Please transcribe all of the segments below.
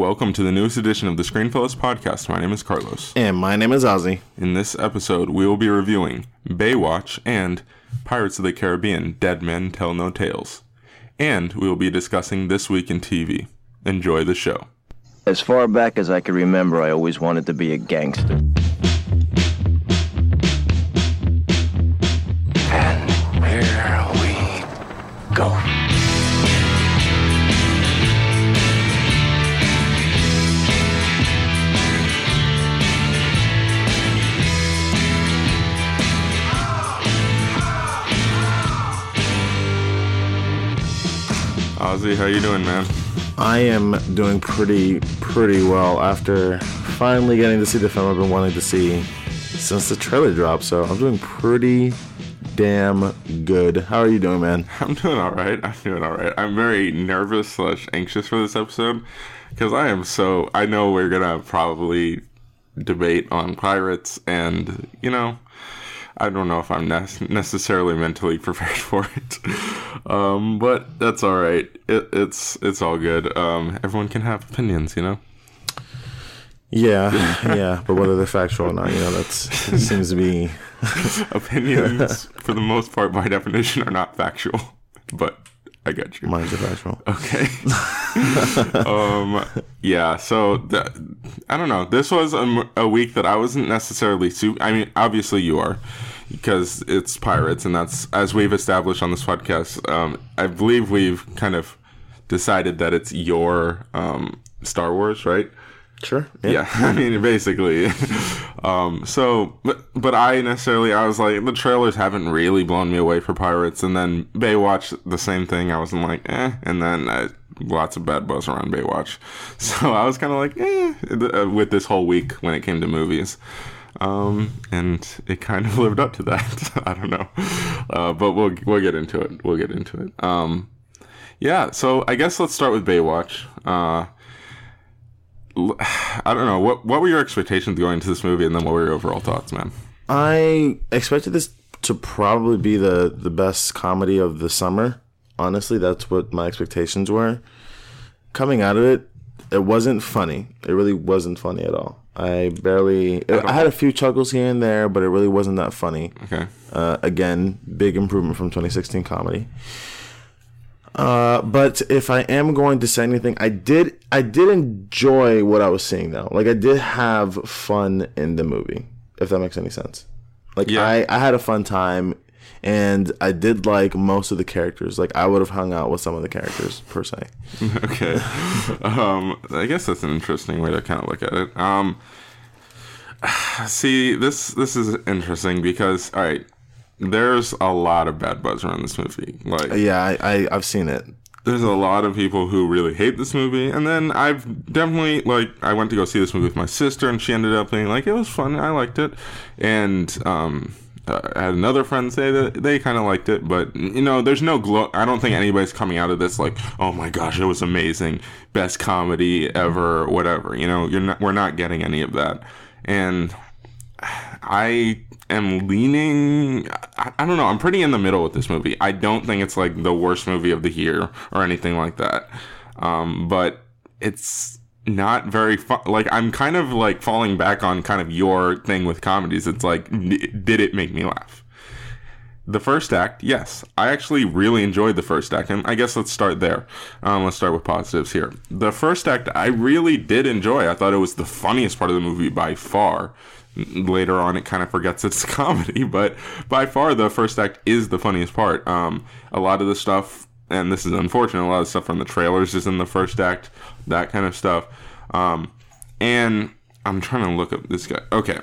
welcome to the newest edition of the Screenfellows podcast. My name is Carlos. And my name is Ozzy. In this episode, we will be reviewing Baywatch and Pirates of the Caribbean Dead Men Tell No Tales. And we will be discussing This Week in TV. Enjoy the show. As far back as I can remember, I always wanted to be a gangster. Ozzy, how you doing, man? I am doing pretty pretty well after finally getting to see the film I've been wanting to see since the trailer dropped. So I'm doing pretty damn good. How are you doing, man? I'm doing all right. I'm doing all right. I'm very nervous slash anxious for this episode because I am so. I know we're gonna probably debate on pirates, and you know, I don't know if I'm ne- necessarily mentally prepared for it. Um, but that's all right. It, it's it's all good. Um, everyone can have opinions, you know. Yeah, yeah, but whether they're factual or not, you know, that seems to be Opinions, for the most part, by definition, are not factual. But I get you. mine's are factual. Okay. um. Yeah. So th- I don't know. This was a, m- a week that I wasn't necessarily. Su- I mean, obviously you are, because it's pirates, and that's as we've established on this podcast. Um, I believe we've kind of decided that it's your um Star Wars, right? Sure. Yeah, I mean, basically. um, so, but, but I necessarily, I was like, the trailers haven't really blown me away for Pirates. And then Baywatch, the same thing. I wasn't like, eh. And then uh, lots of bad buzz around Baywatch. So I was kind of like, eh, uh, with this whole week when it came to movies. Um, and it kind of lived up to that. I don't know. Uh, but we'll, we'll get into it. We'll get into it. Um, yeah, so I guess let's start with Baywatch. Uh, I don't know what what were your expectations going into this movie, and then what were your overall thoughts, man? I expected this to probably be the the best comedy of the summer. Honestly, that's what my expectations were. Coming out of it, it wasn't funny. It really wasn't funny at all. I barely. I had a few chuckles here and there, but it really wasn't that funny. Okay, Uh, again, big improvement from 2016 comedy. Uh, but if I am going to say anything, I did I did enjoy what I was seeing though. Like I did have fun in the movie, if that makes any sense. Like Yeah. I, I had a fun time and I did like most of the characters. Like I would have hung out with some of the characters per se. okay. um, I guess that's an interesting way to kind of look at it. Um, see, this this is interesting because all right, there's a lot of bad buzz around this movie. Like, Yeah, I, I I've seen it. there's a lot of people who really hate this movie and then i've definitely like i went to go see this movie with my sister and she ended up being like it was fun i liked it and um I had another friend say that they kind of liked it, but you know, there's no glow. I don't think anybody's coming out of this like, "Oh my gosh, it was amazing, best comedy ever," whatever. You know, you're not. We're not getting any of that, and I am leaning. I, I don't know. I'm pretty in the middle with this movie. I don't think it's like the worst movie of the year or anything like that. Um, but it's not very. Like I'm kind of like falling back on kind of your thing with comedies. It's like, did it make me laugh? The first act, yes, I actually really enjoyed the first act, and I guess let's start there. Um, let's start with positives here. The first act, I really did enjoy. I thought it was the funniest part of the movie by far. Later on, it kind of forgets it's comedy, but by far the first act is the funniest part. Um, a lot of the stuff, and this is unfortunate, a lot of stuff from the trailers is in the first act, that kind of stuff. Um, and I'm trying to look up this guy. Okay,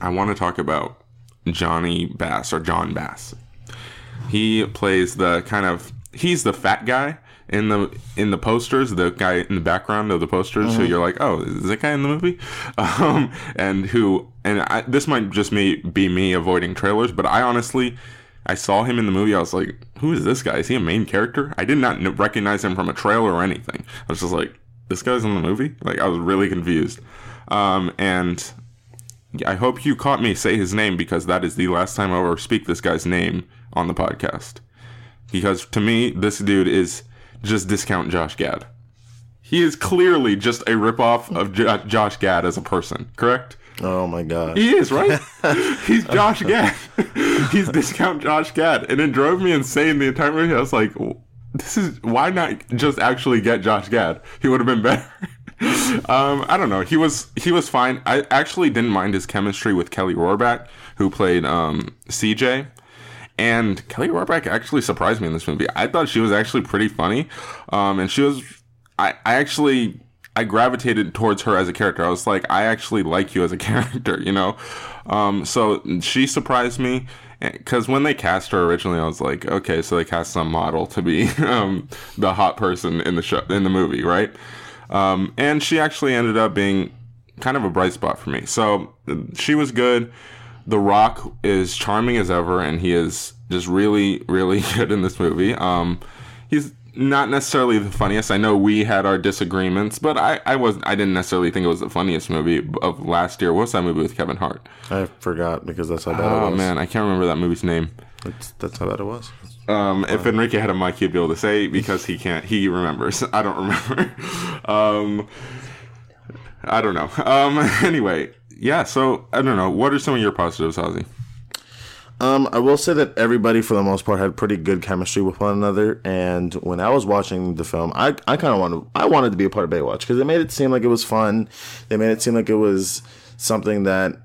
I want to talk about Johnny Bass or Jon Bass. He plays the kind of he's the fat guy in the in the posters, the guy in the background of the posters who you're like, oh, is that guy in the movie? Um, and who and I, this might just me be me avoiding trailers, but I honestly. I saw him in the movie. I was like, "Who is this guy? Is he a main character?" I did not recognize him from a trailer or anything. I was just like, "This guy's in the movie." Like, I was really confused. Um, and I hope you caught me say his name because that is the last time I'll ever speak this guy's name on the podcast. Because to me, this dude is just discount Josh Gad. He is clearly just a ripoff of Jo- Josh Gad as a person, correct? Oh my god. He is, right? He's Josh Gad. He's discount Josh Gad. And it drove me insane the entire movie. I was like, this is why not just actually get Josh Gad? He would have been better. um, I don't know. He was he was fine. I actually didn't mind his chemistry with Kelly Rohrbach, who played um, CJ. And Kelly Rohrbach actually surprised me in this movie. I thought she was actually pretty funny. Um, and she was I, I actually I gravitated towards her as a character. I was like, I actually like you as a character, you know. Um, so she surprised me because when they cast her originally, I was like, okay, so they cast some model to be um, the hot person in the show in the movie, right? Um, and she actually ended up being kind of a bright spot for me. So she was good. The Rock is charming as ever, and he is just really, really good in this movie. Um, he's not necessarily the funniest. I know we had our disagreements, but I, I was I didn't necessarily think it was the funniest movie of last year. What's that movie with Kevin Hart? I forgot because that's how bad it was. Oh was. man, I can't remember that movie's name. That's, that's how bad it was. Um, if Enrique had a mic, he'd be able to say because he can't. He remembers. I don't remember. um, I don't know. Um, anyway, yeah. So I don't know. What are some of your positives, Ozzy? Um, I will say that everybody, for the most part, had pretty good chemistry with one another. And when I was watching the film, I, I kind of wanted I wanted to be a part of Baywatch because they made it seem like it was fun. They made it seem like it was something that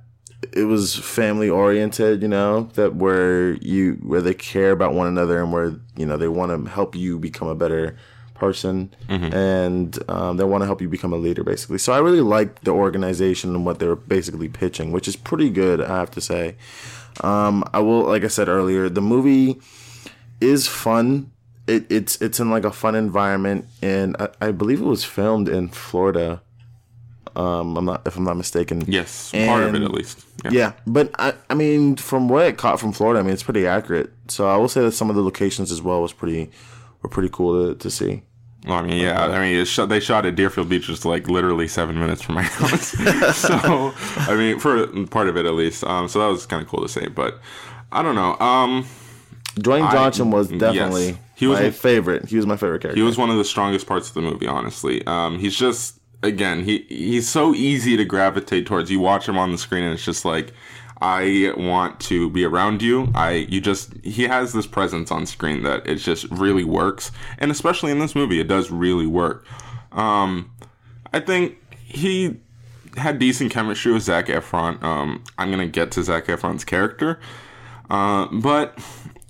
it was family oriented. You know, that where you where they care about one another and where you know they want to help you become a better person and um, they want to help you become a leader basically so i really liked the organization and what they were basically pitching which is pretty good i have to say um, I will, like I said earlier, the movie is fun. It, it's it's in like a fun environment, and I, I believe it was filmed in Florida. Um, I'm not if I'm not mistaken. Yes, part of it at least. Yeah. Yeah, but I, I mean, from what I caught from Florida, I mean, it's pretty accurate. So I will say that some of the locations as well was pretty were pretty cool to, to see. Well, I mean, yeah. I mean, shot, they shot at Deerfield Beach, just like literally seven minutes from my house. so, I mean, for part of it at least. Um, so that was kind of cool to say. But I don't know. Um, Dwayne Johnson was yes. definitely He was- my favorite. He was my favorite character. He was one of the strongest parts of the movie, honestly. Um, he's just again, he he's so easy to gravitate towards. You watch him on the screen, and it's just like, I want to be around you. I you just he has this presence on screen that it just really works, and especially in this movie, it does really work. Um, I think he had decent chemistry with Zac Efron. Um, I'm gonna get to Zac Efron's character, uh, but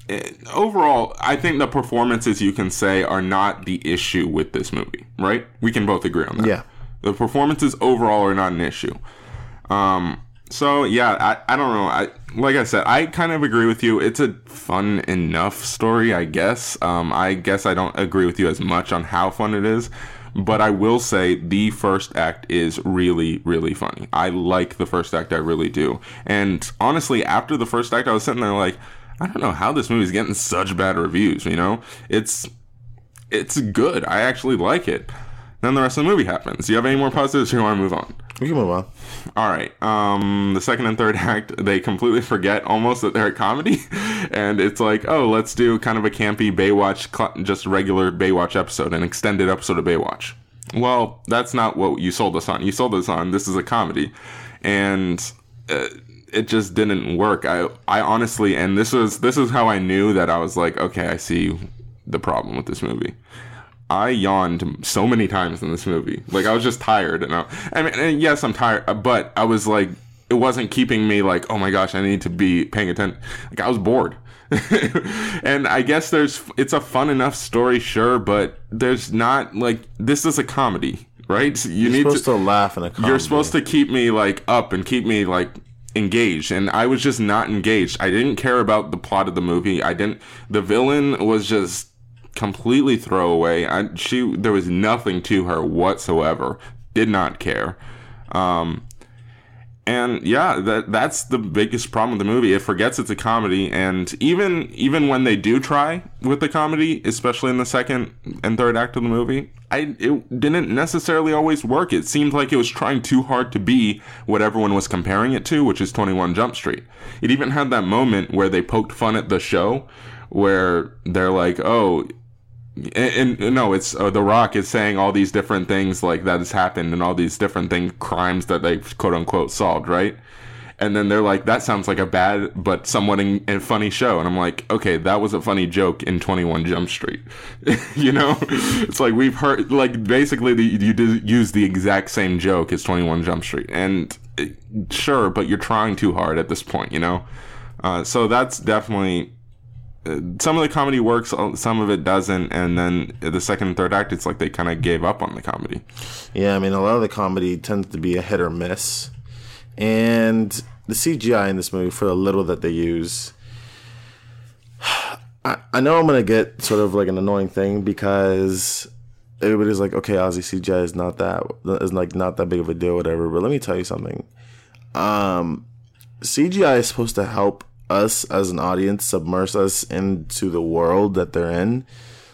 eh, overall, I think the performances you can say are not the issue with this movie, right? We can both agree on that. Yeah. The performances overall are not an issue. Um, so yeah, I, I don't know. I like I said, I kind of agree with you. It's a fun enough story, I guess. Um, I guess I don't agree with you as much on how fun it is, but I will say the first act is really, really funny. I like the first act, I really do. And honestly, after the first act, I was sitting there like, I don't know how this movie's getting such bad reviews. You know, it's it's good. I actually like it. Then the rest of the movie happens. Do you have any more positives or you want to move on? We can move on. All right. Um, the second and third act, they completely forget almost that they're a comedy, and it's like, oh, let's do kind of a campy Baywatch, just regular Baywatch episode, an extended episode of Baywatch. Well, that's not what you sold us on. You sold us on this is a comedy, and uh, it just didn't work. I, I honestly, and this was this is how I knew that I was like, okay, I see the problem with this movie. I yawned so many times in this movie. Like I was just tired, and I, I mean, and yes, I'm tired, but I was like, it wasn't keeping me like, oh my gosh, I need to be paying attention. Like I was bored, and I guess there's, it's a fun enough story, sure, but there's not like this is a comedy, right? You You're need supposed to, laugh in a comedy. you're supposed to keep me like up and keep me like engaged and I was just not engaged. I didn't care about the plot of the movie. I didn't the villain was just completely throwaway. I she there was nothing to her whatsoever. Did not care. Um and yeah, that that's the biggest problem with the movie. It forgets it's a comedy, and even even when they do try with the comedy, especially in the second and third act of the movie, I it didn't necessarily always work. It seemed like it was trying too hard to be what everyone was comparing it to, which is Twenty One Jump Street. It even had that moment where they poked fun at the show, where they're like, "Oh, and, and no, it's uh, The Rock is saying all these different things like that has happened and all these different things, crimes that they quote unquote solved, right? And then they're like, that sounds like a bad but somewhat in, in funny show. And I'm like, okay, that was a funny joke in 21 Jump Street. you know? It's like we've heard, like, basically, the, you did use the exact same joke as 21 Jump Street. And sure, but you're trying too hard at this point, you know? Uh, so that's definitely some of the comedy works, uh, some of it doesn't, and then the second and third act, it's like they kind of gave up on the comedy. Yeah, I mean, a lot of the comedy tends to be a hit or miss, and the CGI in this movie for the little that they use. I, I know I'm gonna get sort of like an annoying thing because everybody's like, okay, Ozzy CGI is not that is like not that big of a deal, whatever. But let me tell you something. Um, CGI is supposed to help us as an audience submerge us into the world that they're in.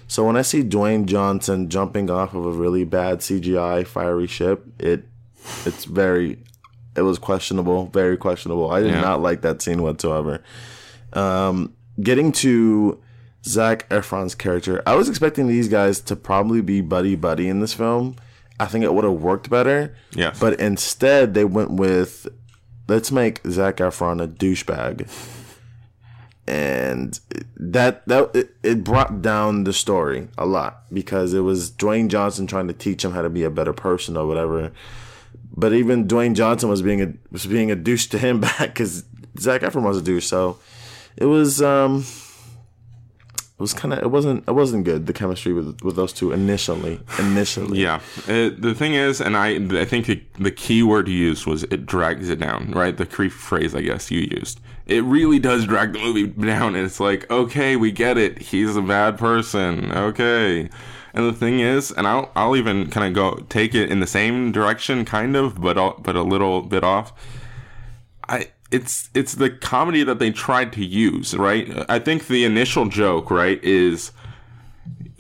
So when I see Dwayne Johnson jumping off of a really bad CGI fiery ship, it it's very it was questionable, very questionable. I did Yeah. not like that scene whatsoever. Um, getting to Zac Efron's character, I was expecting these guys to probably be buddy buddy in this film. I think it would have worked better. Yeah. But instead, they went with let's make Zac Efron a douchebag, and that that it, it brought down the story a lot because it was Dwayne Johnson trying to teach him how to be a better person or whatever. But even Dwayne Johnson was being a was being a douche to him back because Zac Efron was a douche. So it was um it was kind of it wasn't it wasn't good the chemistry with with those two initially initially Yeah. It, the thing is, and I, I think the, the key word you used was it drags it down, right? The key phrase, I guess, you used. It really does drag the movie down, and it's like, okay, we get it. He's a bad person. Okay. And the thing is, and I'll, I'll even kind of go take it in the same direction, kind of, but but a little bit off. I it's it's the comedy that they tried to use, right? I think the initial joke, right, is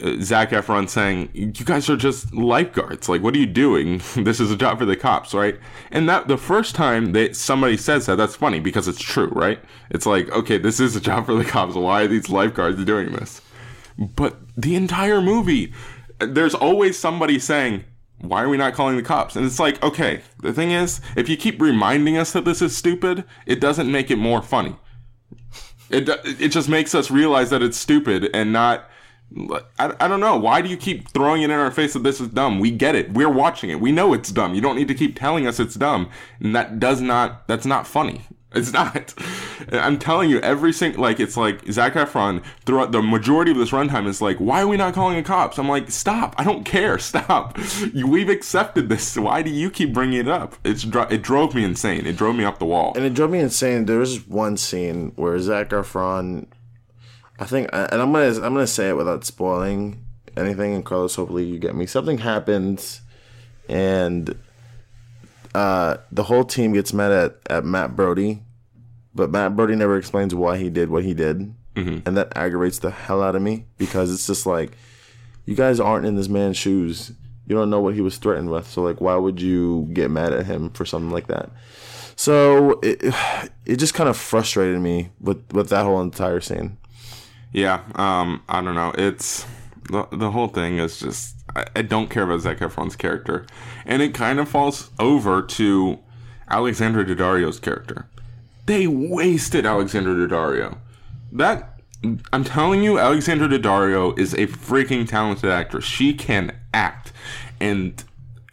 uh, Zac Efron saying, "You guys are just lifeguards. Like, what are you doing? this is a job for the cops, right?" And that the first time that somebody says that, that's funny because it's true, right? It's like, okay, this is a job for the cops. Why are these lifeguards doing this? But the entire movie, there's always somebody saying, why are we not calling the cops? And it's like, okay, the thing is, if you keep reminding us that this is stupid, it doesn't make it more funny. It, it just makes us realize that it's stupid and not. I, I don't know. Why do you keep throwing it in our face that this is dumb? We get it. We're watching it. We know it's dumb. You don't need to keep telling us it's dumb. And that does not, that's not funny. It's not. I'm telling you, every single, like, it's like Zac Efron throughout the majority of this runtime is like, why are we not calling the cops? I'm like, stop. I don't care. Stop. We've accepted this. Why do you keep bringing it up? It's It drove me insane. It drove me up the wall. and it drove me insane. There was one scene where Zac Efron, I think, and I'm gonna I'm gonna say it without spoiling anything. And Carlos, hopefully you get me. Something happens, and uh, the whole team gets mad at at Matt Brody, but Matt Brody never explains why he did what he did, and that aggravates the hell out of me because it's just like, you guys aren't in this man's shoes. You don't know what he was threatened with, so like, why would you get mad at him for something like that? So it it just kind of frustrated me with with that whole entire scene. Yeah, um, I don't know. It's the the whole thing is just I, don't care about Zac Efron's character, and it kind of falls over to Alexandra Daddario's character. They wasted Alexandra Daddario. That I'm telling you, Alexandra Daddario is a freaking talented actress. She can act, and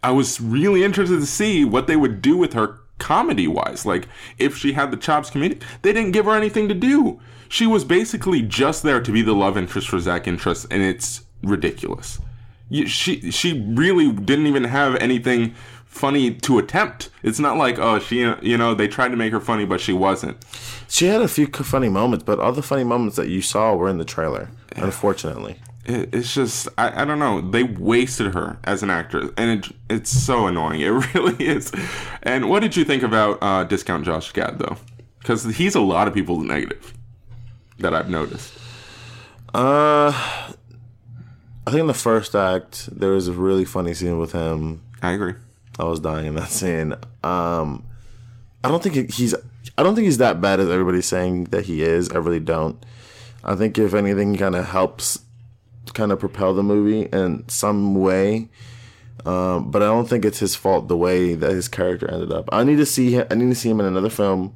I was really interested to see what they would do with her comedy wise. Like, if she had the chops comedic, they didn't give her anything to do. She was basically just there to be the love interest for Zach Interest, and it's ridiculous. You- She she really didn't even have anything funny to attempt. It's not like oh she you know they tried to make her funny but she wasn't. She had a few funny moments, but all the funny moments that you saw were in the trailer. Unfortunately, it, it's just I, I don't know they wasted her as an actress and it, it's so annoying it really is and what did you think about uh, discount josh gad though because he's a lot of people's negative that i've noticed uh, I think in the first act there was a really funny scene with him. i agree I was dying in that scene. Um, I don't think he's. I don't think he's that bad as everybody's saying that he is. I really don't. I think if anything, he kind of helps kind of propel the movie in some way. Um, but I don't think it's his fault the way that his character ended up. I need to see him, I need to see him in another film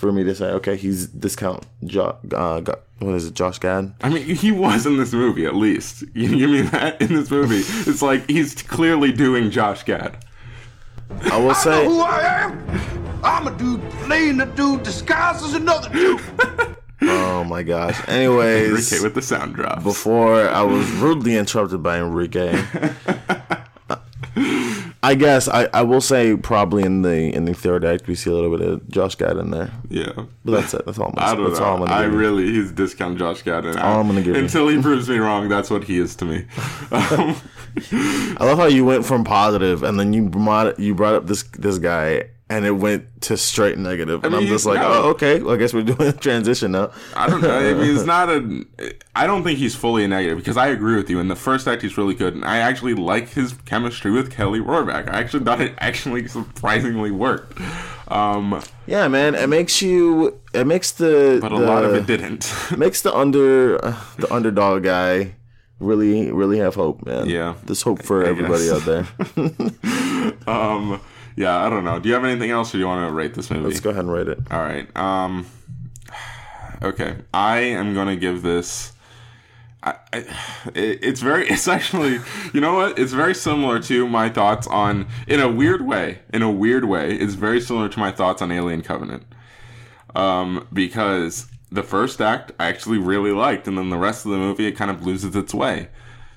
for me to say, okay, he's discount. Jo- uh, Go- what is it, Josh Gad? I mean, he was in this movie at least. You, you mean that in this movie? It's like he's clearly doing Josh Gad. I will say, who I am? I'm a dude playing a dude disguised as another dude. oh my gosh. Anyways, Enrique with the sound drops. before I was rudely interrupted by Enrique. I guess I, I will say probably in the in the third act we see a little bit of Josh Gad in there. yeah. But that's it. That's all I'm gonna I say. don't That's know. all I'm gonna I give you. really, he's discount Josh Gad. And all I'm gonna give you. Until he proves me wrong, that's what he is to me. Um, I love how you went from positive and then you brought you brought up this this guy and it went to straight negative. And mean, I'm just like, no. oh, okay. Well, I guess we're doing a transition now. I don't know. I mean, it's not a. I don't think he's fully a negative because I agree with you. In the first act, he's really good, and I actually like his chemistry with Kelly Rohrbach. I actually thought it actually surprisingly worked, um, Yeah, man. It makes you. It makes the. but a the- lot of it didn't. makes the under uh, the underdog guy really really have hope, man. Yeah. There's hope for I everybody out there. um, yeah, I don't know. Do you have anything else, or do you want to rate this movie? Let's go ahead and rate it. All right. Um. Okay, I am gonna give this. I, I, it, it's very. It's actually. You know what? It's very similar to my thoughts on. In a weird way. In a weird way, it's very similar to my thoughts on Alien Covenant. Um, because the first act I actually really liked, and then the rest of the movie it kind of loses its way.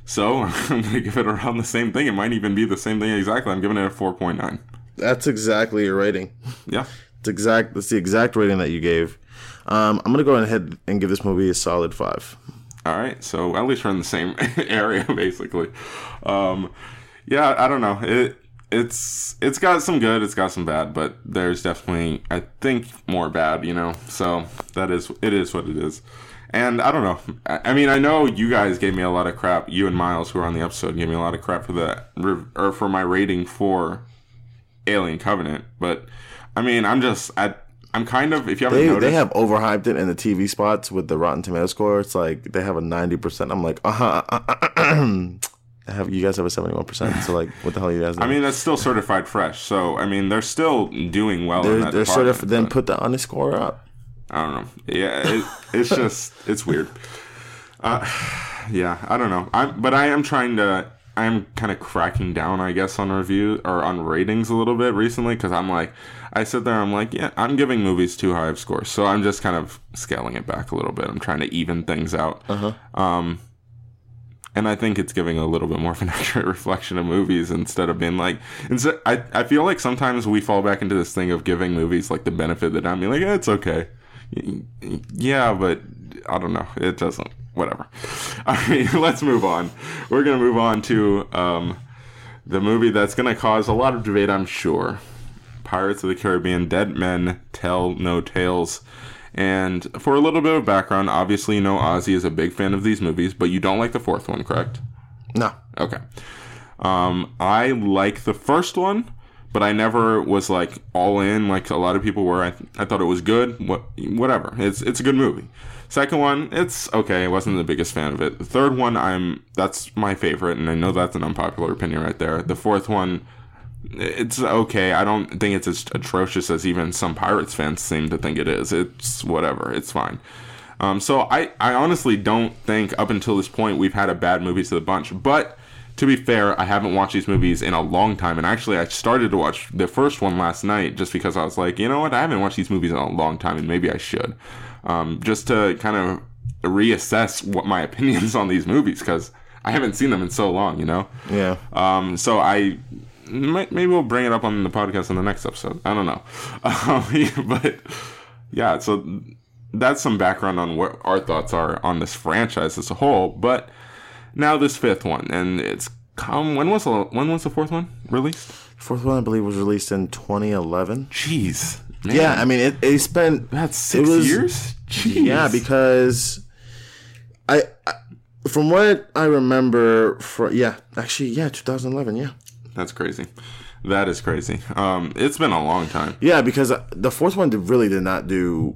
So I'm gonna give it around the same thing. It might even be the same thing exactly. I'm giving it a four point nine. That's exactly your rating. Yeah. It's exact. That's the exact rating that you gave. Um, I'm gonna go ahead and give this movie a solid five. All right, so at least we're in the same area, basically. Um, yeah, I don't know. It it's it's got some good, it's got some bad, but there's definitely I think more bad, you know. So that is it is what it is. And I don't know. I, I mean, I know you guys gave me a lot of crap. You and Miles, who were on the episode, gave me a lot of crap for the or for my rating for Alien Covenant. But I mean, I'm just I, I'm kind of if you haven't They noticed, they have overhyped it in the TV spots with the Rotten Tomato score. It's like they have a ninety percent. I'm like, uh huh. have you guys have a seventy one percent? So like, what the hell are you guys? I mean, that's still certified fresh. So, I mean, they're still doing well they're, that they're sort of then put the honest score up. I don't know. Yeah, it, it's just it's weird. Uh, yeah, I don't know. I'm, but I am trying to. I'm kind of cracking down, I guess, on review or on ratings a little bit recently because I'm like, I sit there, I'm like, yeah, I'm giving movies too high of scores, so I'm just kind of scaling it back a little bit. I'm trying to even things out. Um, and I think it's giving a little bit more of an accurate reflection of movies instead of being like. Instead, I I feel like sometimes we fall back into this thing of giving movies like the benefit of the doubt, being like, eh, it's okay. Yeah, but I don't know. It doesn't. Whatever. All right, let's move on. We're gonna move on to um, the movie that's gonna cause a lot of debate, I'm sure. Pirates of the Caribbean: Dead Men Tell No Tales. And for a little bit of background, obviously you know Ozzy is a big fan of these movies, but you don't like the fourth one, correct? No, Okay. Um, I like the first one, but I never was like all in like a lot of people were. I, I thought it was good. What whatever. It's it's a good movie. Second one, it's okay. I wasn't the biggest fan of it. The third one, I'm that's my favorite, and I know that's an unpopular opinion right there. The fourth one, it's okay. I don't think it's as atrocious as even some Pirates fans seem to think it is. It's whatever. It's fine. Um, so I, I honestly don't think up until this point we've had a bad movie to the bunch. But to be fair, I haven't watched these movies in a long time. And actually, I started to watch the first one last night just because I was like, you know what? I haven't watched these movies in a long time, and maybe I should. Um, just to kind of reassess what my opinions on these movies because I haven't seen them in so long, you know? yeah. Um, so I might, maybe we'll bring it up on the podcast in the next episode. I don't know, um, but yeah. So that's some background on what our thoughts are on this franchise as a whole. But now this fifth one, and it's come. When was the when was the fourth one released? Fourth one, I believe, was released in 2011. Jeez, man, Yeah, I mean, it, it spent that's six was- years. Jeez. Yeah, because I, I from what I remember, for yeah, actually, yeah, 2011, yeah, that's crazy. That is crazy. Um, it's been a long time. yeah, because the fourth one did, really did not do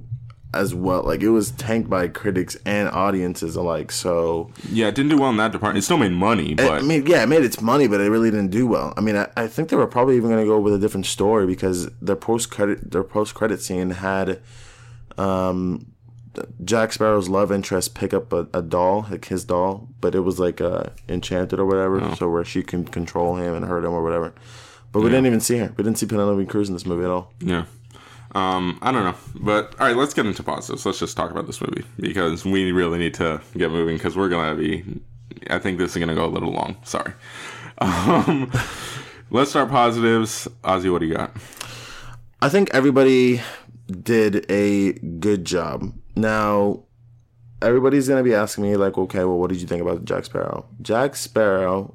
as well. Like it was tanked by critics and audiences alike. So Yeah, it didn't do well in that department. It still made money, but I mean, yeah, it made its money, but it really didn't do well. I mean, I, I think they were probably even going to go with a different story because their post credit their post credit scene had um, Jack Sparrow's love interest pick up a, a doll, like his doll, but it was like uh, enchanted or whatever, so where she can control him and hurt him or whatever. But we didn't even see her. We didn't see Penelope Cruz in this movie at all. yeah. Um, I don't know, but all right, let's get into positives. Let's just talk about this movie because we really need to get moving because we're gonna be. I think this is gonna go a little long. Sorry. Um, let's start positives. Ozzy, what do you got? I think everybody did a good job. Now, everybody's gonna be asking me like, okay, well, what did you think about Jack Sparrow? Jack Sparrow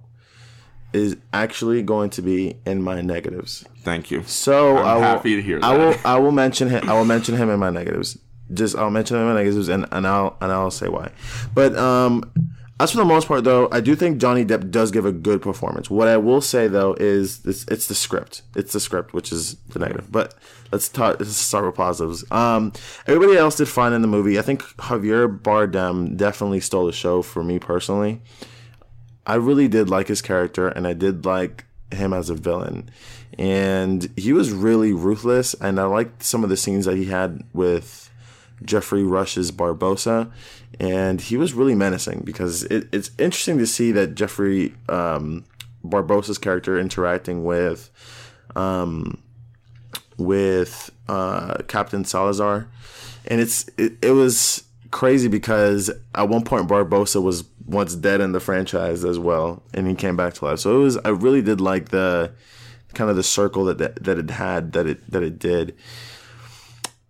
is actually going to be in my negatives. Thank you. So I'm I will, happy to hear I will I will mention him. I will mention him in my negatives. Just I'll mention him in my negatives, and, and I'll and I'll say why. But um, as for the most part, though, I do think Johnny Depp does give a good performance. What I will say though is this, it's the script. It's the script, which is the negative. But let's talk. Let's start with positives. Um, everybody else did fine in the movie. I think Javier Bardem definitely stole the show for me personally. I really did like his character, and I did like him as a villain. And he was really ruthless, and I liked some of the scenes that he had with Geoffrey Rush's Barbossa, and he was really menacing because it, it's interesting to see that Geoffrey um, Barbossa's character interacting with um, with uh, Captain Salazar, and it's it, it was crazy because at one point Barbossa was once dead in the franchise as well, and he came back to life. So it was I really did like the kind of the circle that that, that it had that it that it did,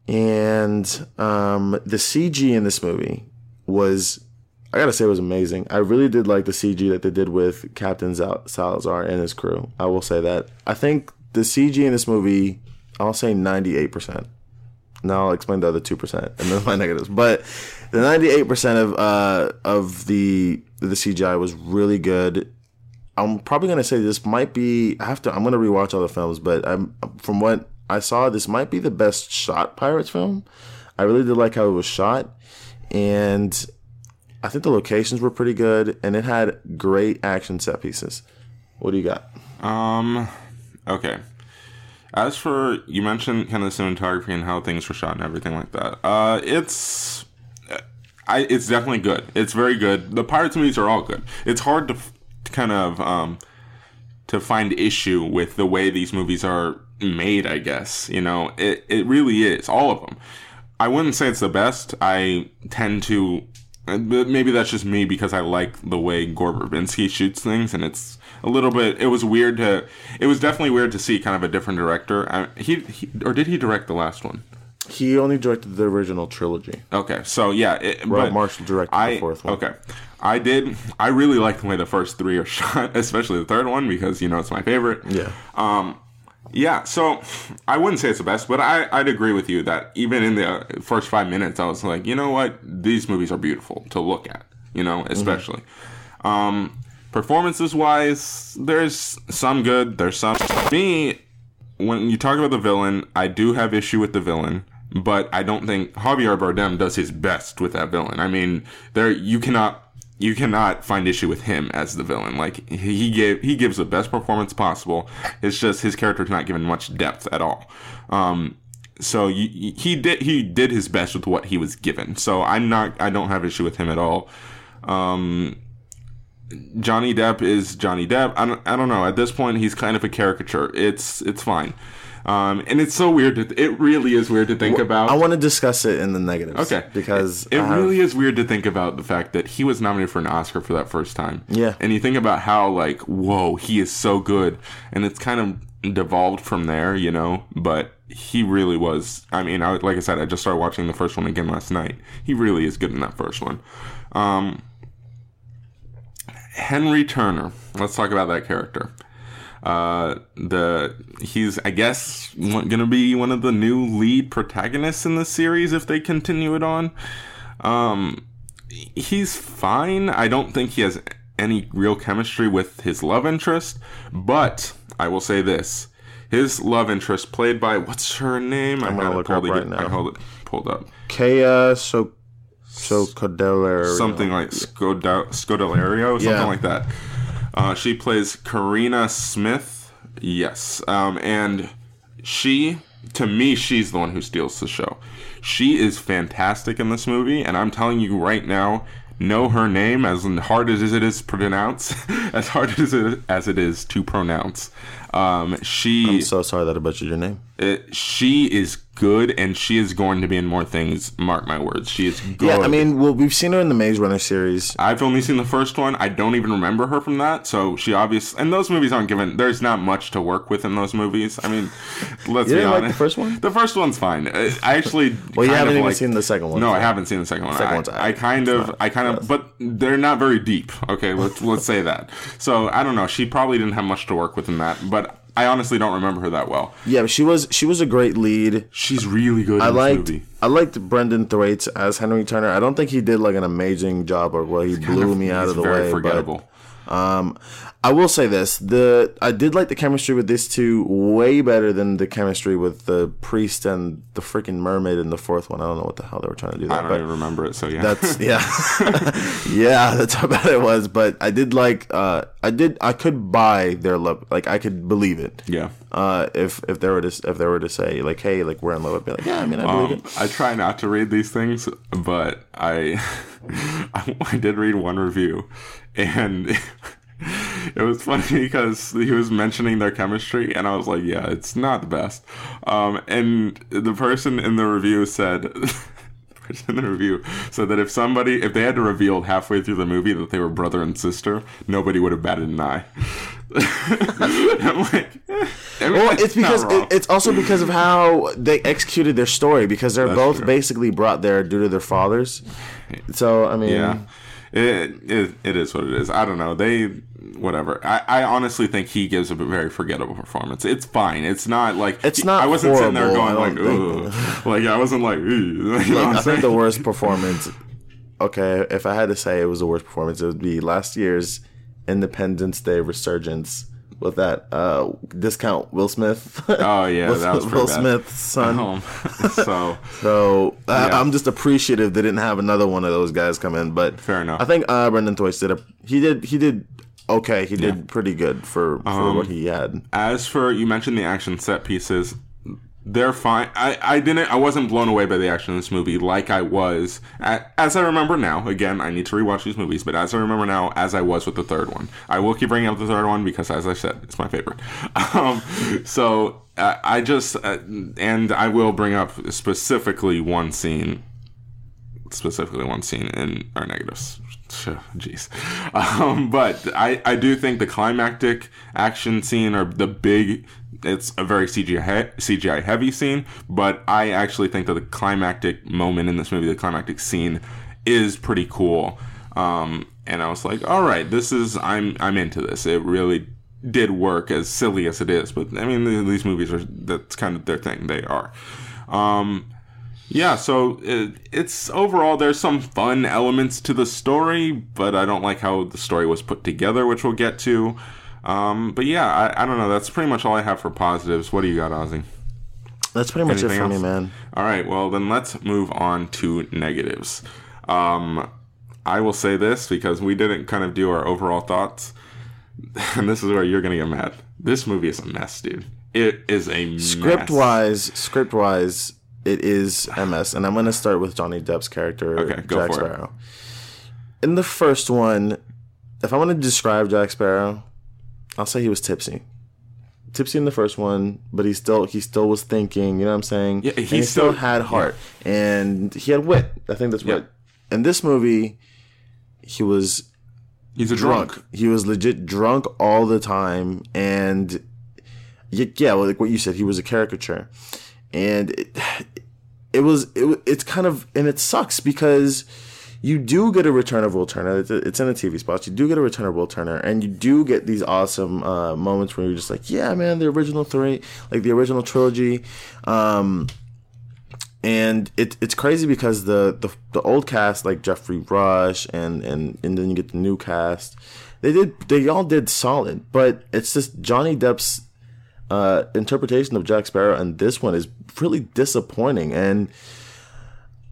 and um, the CG in this movie was. I gotta say, it was amazing. I really did like the CG that they did with Captain Zal- Salazar and his crew. I will say that. I think the CG in this movie, I'll say 98%. Now I'll explain the other two percent and then my negatives. But the ninety eight percent of uh of the the CGI was really good. I'm probably gonna say this might be. I have to. I'm gonna rewatch all the films, but I'm from what I saw, this might be the best shot Pirates film. I really did like how it was shot, and I think the locations were pretty good, and it had great action set pieces. What do you got? Um, okay. As for you mentioned kind of cinematography and how things were shot and everything like that. Uh, it's I it's definitely good. It's very good. The Pirates movies are all good. It's hard to, f- to kind of um to find issue with the way these movies are made. I guess you know it. It really is all of them. I wouldn't say it's the best. I tend to, uh, but maybe that's just me because I like the way Gore Verbinski shoots things, and it's a little bit. It was weird to. It was definitely weird to see kind of a different director. I, he, he or did he direct the last one? He only directed the original trilogy. Okay, so yeah, it, Rob but Marshall directed I, the fourth one. Okay, I did. I really like the way the first three are shot, especially the third one because you know it's my favorite. Yeah. Um, yeah. So I wouldn't say it's the best, but I I'd agree with you that even in the first five minutes, I was like, you know what, these movies are beautiful to look at. You know, especially. Um, performances wise, there's some good. There's some. Me, when you talk about the villain, I do have issue with the villain, but I don't think Javier Bardem does his best with that villain. I mean, there you cannot you cannot find issue with him as the villain. Like he gave he gives the best performance possible. It's just his character's not given much depth at all. Um, so you, he did he did his best with what he was given. So I'm not I don't have issue with him at all. Um, Johnny Depp is Johnny Depp. I don't, I don't know. At this point, he's kind of a caricature. It's it's fine. Um, and it's so weird. To, it really is weird to think about. I want to discuss it in the negatives. Okay. Because it, it have- really is weird to think about the fact that he was nominated for an Oscar for that first time. Yeah. And you think about how like, whoa, he is so good, and it's kind of devolved from there, you know. But he really was. I mean, I, like I said, I just started watching the first one again last night. He really is good in that first one. Um, Henry Turner. Let's talk about that character. Uh, the he's I guess gonna be one of the new lead protagonists in the series if they continue it on. Um, he's fine. I don't think he has any real chemistry with his love interest, but I will say this: his love interest, played by what's her name? I'm gonna look up right now. I hold it pulled up. Kaya so so Cordillera. Something like Scoda- Scodelario, something Yeah. like that. Uh, she plays Carina Smyth. Yes, um, and she, to me, she's the one who steals the show. She is fantastic in this movie, and I'm telling you right now, know her name as hard as it is to pronounce, as hard as it as it is to pronounce. Um, she I'm so sorry that I butchered your name. it, she is good, and she is going to be in more things. Mark my words, she is good. Yeah, I mean, well, we've seen her in the Maze Runner series. I've only seen the first one. I don't even remember her from that. So she obviously, and those movies aren't given. There's not much to work with in those movies. I mean, let's You be didn't like honest. the first one? The first one's fine. I actually. Well, you haven't even like- seen the second one. No, I haven't seen the second one. Second I, one's I alright. kind of, not- I kind of, yes. but they're not very deep. Okay, let's let's say that. So I don't know. She probably didn't have much to work with in that, but I honestly don't remember her that well. Yeah, but she was she was a great lead. She's really good I liked movie. I liked Brendan Thwaites as Henry Turner. I don't think he did like an amazing job or well he blew me out of the very way. forgettable. Um, I will say this: the I did like the chemistry with these two way better than the chemistry with the priest and the freaking mermaid in the fourth one. I don't know what the hell they were trying to do. I That, don't but even remember it. So yeah, that's yeah, yeah. That's how bad it was. But I did like. Uh, I did. I could buy their love. Like I could believe it. yeah. Uh, if if they were to if they were to say like, hey, like we're in love, I'd be like, yeah, I mean, I believe Um, it. I try not to read these things, but I, I, I did read one review, and it was funny because he was mentioning their chemistry, and I was like, yeah, it's not the best. Um, and the person in the review said. the person In the review said that if somebody, if they had to reveal halfway through the movie that they were brother and sister, nobody would have batted an eye. I'm like, eh, I mean, Well, it's not because it, it's also because of how they executed their story because they're That's both true. basically brought there due to their fathers. So I mean, Yeah. It, it it is what it is. I don't know. They whatever. I, I honestly think he gives a very forgettable performance. It's fine. It's not like It's not I wasn't sitting there going like ooh. Like I wasn't like ooh. You know I'm think the worst performance. Okay, if I had to say it was the worst performance, it would be last year's Independence Day resurgence with that uh, discount Will Smith. Oh yeah, Will, that was Will bad. Smith's son. Um, so So I Yeah. I'm just appreciative they didn't have another one of those guys come in. But Fair enough. I think uh, Brendan Thwaites did a he did he did okay. He did Yeah. pretty good for for Um, what he had. as for you mentioned the action set pieces, they're fine. I, I didn't I wasn't blown away by the action in this movie like I was as I remember now. Again, I need to rewatch these movies, but as I remember now, as I was with the third one, I will keep bringing up the third one because, as I said, it's my favorite. Um, so uh, I just uh, and I will bring up specifically one scene specifically one scene in our negatives. Jeez. Um, but I, I do think the climactic action scene or the big, it's a very CGI, CGI heavy scene, but I actually think that the climactic moment in this movie, the climactic scene, is pretty cool. Um, and I was like, all right, this is, I'm, I'm into this. It really did work as silly as it is, but I mean, these movies are, that's kind of their thing. They are. Um, yeah, so it, it's overall there's some fun elements to the story, but I don't like how the story was put together, which we'll get to. Um, but yeah, I, I don't know. That's pretty much all I have for positives. What do you got, Ozzy? That's pretty much Anything it for me, man. All right, well then let's move on to negatives. Um, I will say this because we didn't kind of do our overall thoughts, and this is where you're gonna get mad. This movie is a mess, dude. It is a Script mess. wise, script wise, it is MS, and I'm gonna start with Johnny Depp's character, Okay, Jack. Sparrow. In the first one, if I want to describe Jack Sparrow, I'll say he was tipsy. Tipsy in the first one, but he still he still was thinking. You know what I'm saying? Yeah, he he still still- had heart, and he had wit. I think that's Yeah. what. In this movie, he was He's a drunk. drunk. He was legit drunk all the time, and yeah, well, like what you said, he was a caricature, and it, it was it, it's kind of and it sucks because you do get a return of Will Turner. It's, in the TV spots. You do get a return of Will Turner, and you do get these awesome uh, moments where you're just like, yeah, man, the original three, like the original trilogy. Um, and it, it's crazy because the, the the old cast like Geoffrey Rush and, and and then you get the new cast they did they all did solid but it's just Johnny Depp's uh, interpretation of Jack Sparrow and this one is really disappointing. And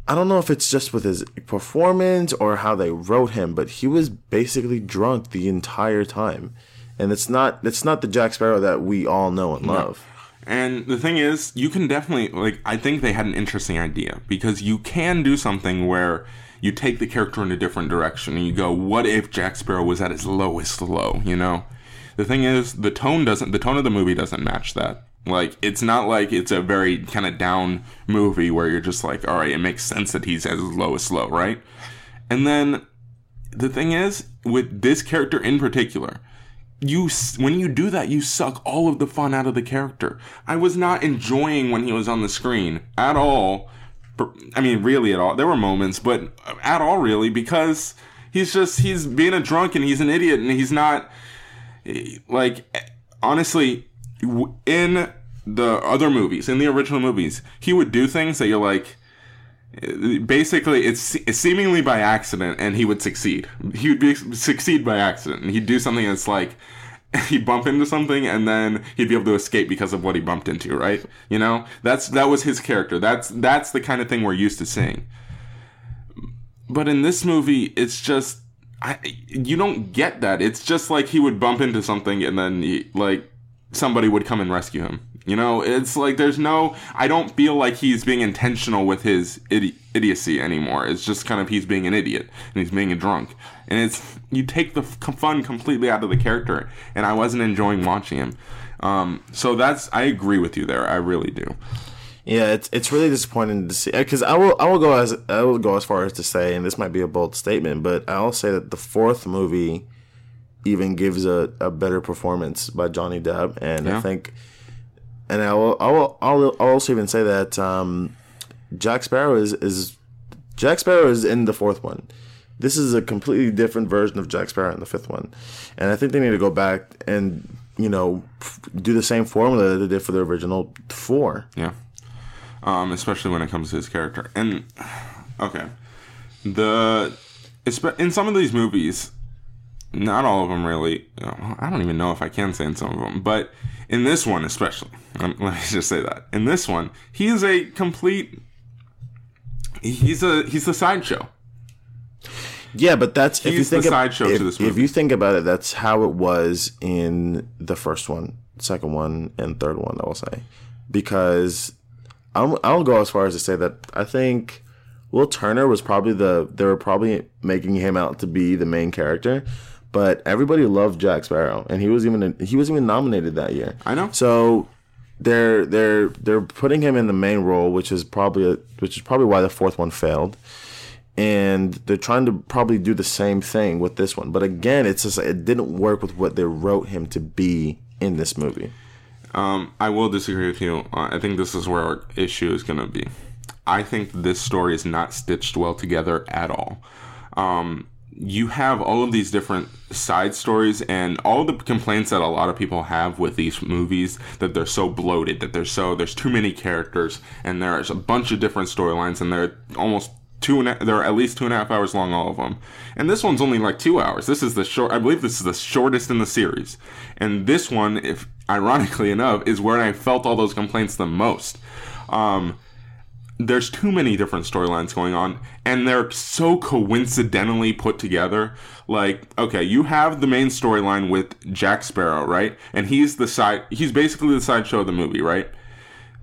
I don't know if it's just with his performance or how they wrote him, but he was basically drunk the entire time. And it's not it's not the Jack Sparrow that we all know and love. And the thing is, you can definitely like. I think they had an interesting idea because you can do something where you take the character in a different direction and you go, "What if Jack Sparrow was at his lowest low?" You know. The thing is, the tone doesn't. The tone of the movie doesn't match that. Like, it's not like it's a very kind of down movie where you're just like, "All right, it makes sense that he's at his lowest low," right? And then the thing is, with this character in particular, you when you do that you suck all of the fun out of the character i was not enjoying when he was on the screen at all i mean really at all there were moments but uh, at all really because he's just he's being a drunk and he's an idiot and he's not eh, like eh, honestly in the other movies in the original movies he would do things that you're like basically it's, seemingly by accident and he would succeed. He would be succeed by accident. And he'd do something that's like he'd bump into something and then he'd be able to escape because of what he bumped into right? You know? That's that was his character. That's that's the kind of thing we're used to seeing. But in this movie it's just I, you don't get that. It's just like he would bump into something and then he, like somebody would come and rescue him you know, it's like there's no. I don't feel like he's being intentional with his idi- idiocy anymore. It's just kind of he's being an idiot and he's being a drunk, and it's you take the fun completely out of the character, and I wasn't enjoying watching him. Um, so that's I agree with you there. I really do. Yeah, it's it's really disappointing to see because I will I will go as I will go as far as to say, and this might be a bold statement, but I'll say that the fourth movie even gives a, a better performance by Johnny Depp, and yeah. I think and I will, I will, I'll, I'll also even say that um, Jack Sparrow is is Jack Sparrow is in the fourth one. This is a completely different version of Jack Sparrow in the fifth one, and I think they need to go back and you know do the same formula that they did for the original four. Yeah, um, especially when it comes to his character. And okay, the in some of these movies, not all of them really. I don't even know if I can say in some of them, but in this one especially, um, let me just say that in this one, he is a complete. He's a he's a sideshow. Yeah, but that's he's if you think the sideshow if, to this movie. If you think about it, that's how it was in the first one, second one, and third one. I will say, because I'll, I'll go as far as to say that I think Will Turner was probably the they were probably making him out to be the main character, but everybody loved Jack Sparrow, and he was even he was even nominated that year. I know. So they're they're they're putting him in the main role, which is probably a, which is probably why the fourth one failed. And they're trying to probably do the same thing with this one, but again, it's just it didn't work with what they wrote him to be in this movie. Um, I will disagree with you. Uh, I think this is where our issue is going to be. I think this story is not stitched well together at all. Um, you have all of these different side stories and all the complaints that a lot of people have with these movies that they're so bloated that there's so there's too many characters and there's a bunch of different storylines and they're almost two and a, they're at least two and a half hours long all of them. And this one's only like two hours. This is the short i believe this is the shortest in the series. And this one if ironically enough is where i felt all those complaints the most. Um, there's too many different storylines going on and they're so coincidentally put together. Like okay you have the main storyline with jack sparrow right? And he's the side he's basically the sideshow of the movie right?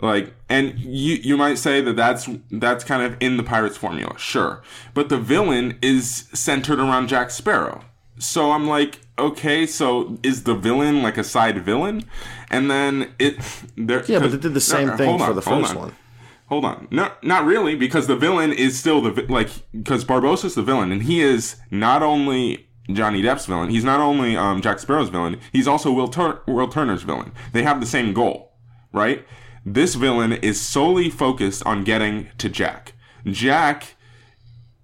Like and you you might say that that's that's kind of in the pirates formula sure. But the villain is centered around jack sparrow. So i'm like okay so is the villain like a side villain? And then it there yeah but they did the same no, thing for the first one Hold on. No, not really, because the villain is still the like because Barbossa's the villain, and he is not only Johnny Depp's villain. He's not only um, Jack Sparrow's villain. He's also Will, Tur- Will Turner's villain. They have the same goal, right? This villain is solely focused on getting to Jack. Jack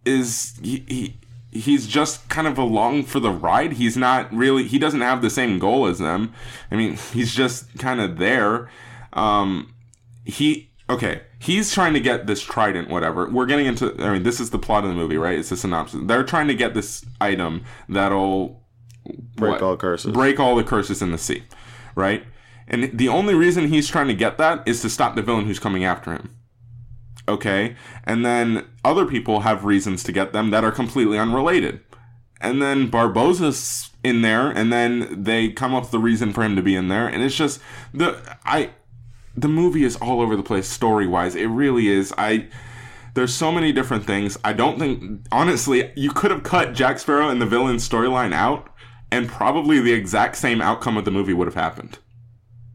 is he, he he's just kind of along for the ride. He's not really he doesn't have the same goal as them. I mean, he's just kind of there. Um, he okay he's trying to get this trident, whatever. We're getting into. I mean, this is the plot of the movie, right? It's a synopsis. They're trying to get this item that'll break what? all curses, break all the curses in the sea, right? And the only reason he's trying to get that is to stop the villain who's coming after him. Okay? And then other people have reasons to get them that are completely unrelated. And then Barbossa's in there, and then they come up with the reason for him to be in there, and it's just the I the movie is all over the place story wise. It really is. I there's so many different things. I don't think honestly you could have cut Jack Sparrow and the villain storyline out, and probably the exact same outcome of the movie would have happened.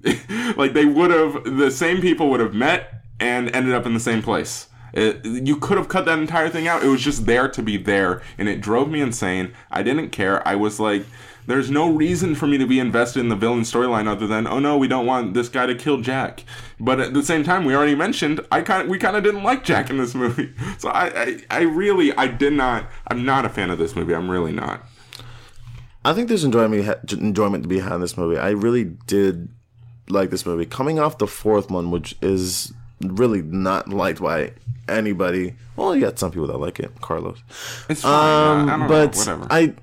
like they would have the same people would have met and ended up in the same place. It, you could have cut that entire thing out. It was just there to be there, and it drove me insane. I didn't care. I was like, there's no reason for me to be invested in the villain storyline other than, oh no, we don't want this guy to kill Jack. But at the same time, we already mentioned I kind we kind of didn't like Jack in this movie. So I, I, I really, I did not. I'm not a fan of this movie. I'm really not. I think there's enjoyment enjoyment to be had in this movie. I really did like this movie. Coming off the fourth one, which is really not liked by anybody. Well, you got some people that like it, Carlos. It's fine. Um, I, I don't but know. I,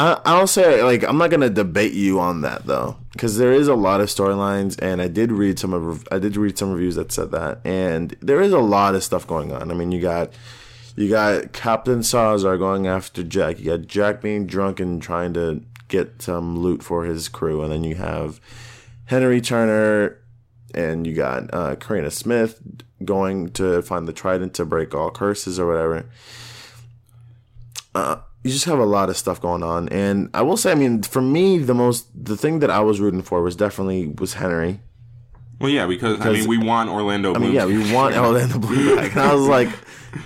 I, I'll say like I'm not gonna debate you on that though, because there is a lot of storylines, and I did read some of I did read some reviews that said that, and there is a lot of stuff going on. I mean, you got. You got Captain Salazar going after Jack. You got Jack being drunk and trying to get some loot for his crew, and then you have Henry Turner and you got uh, Carina Smyth going to find the trident to break all curses or whatever. Uh, you just have a lot of stuff going on, and I will say, I mean, for me, the most the thing that I was rooting for was definitely was Henry. well, yeah, because, I mean, we want Orlando. I mean, yeah, we want Orlando Bloom back, and I was like,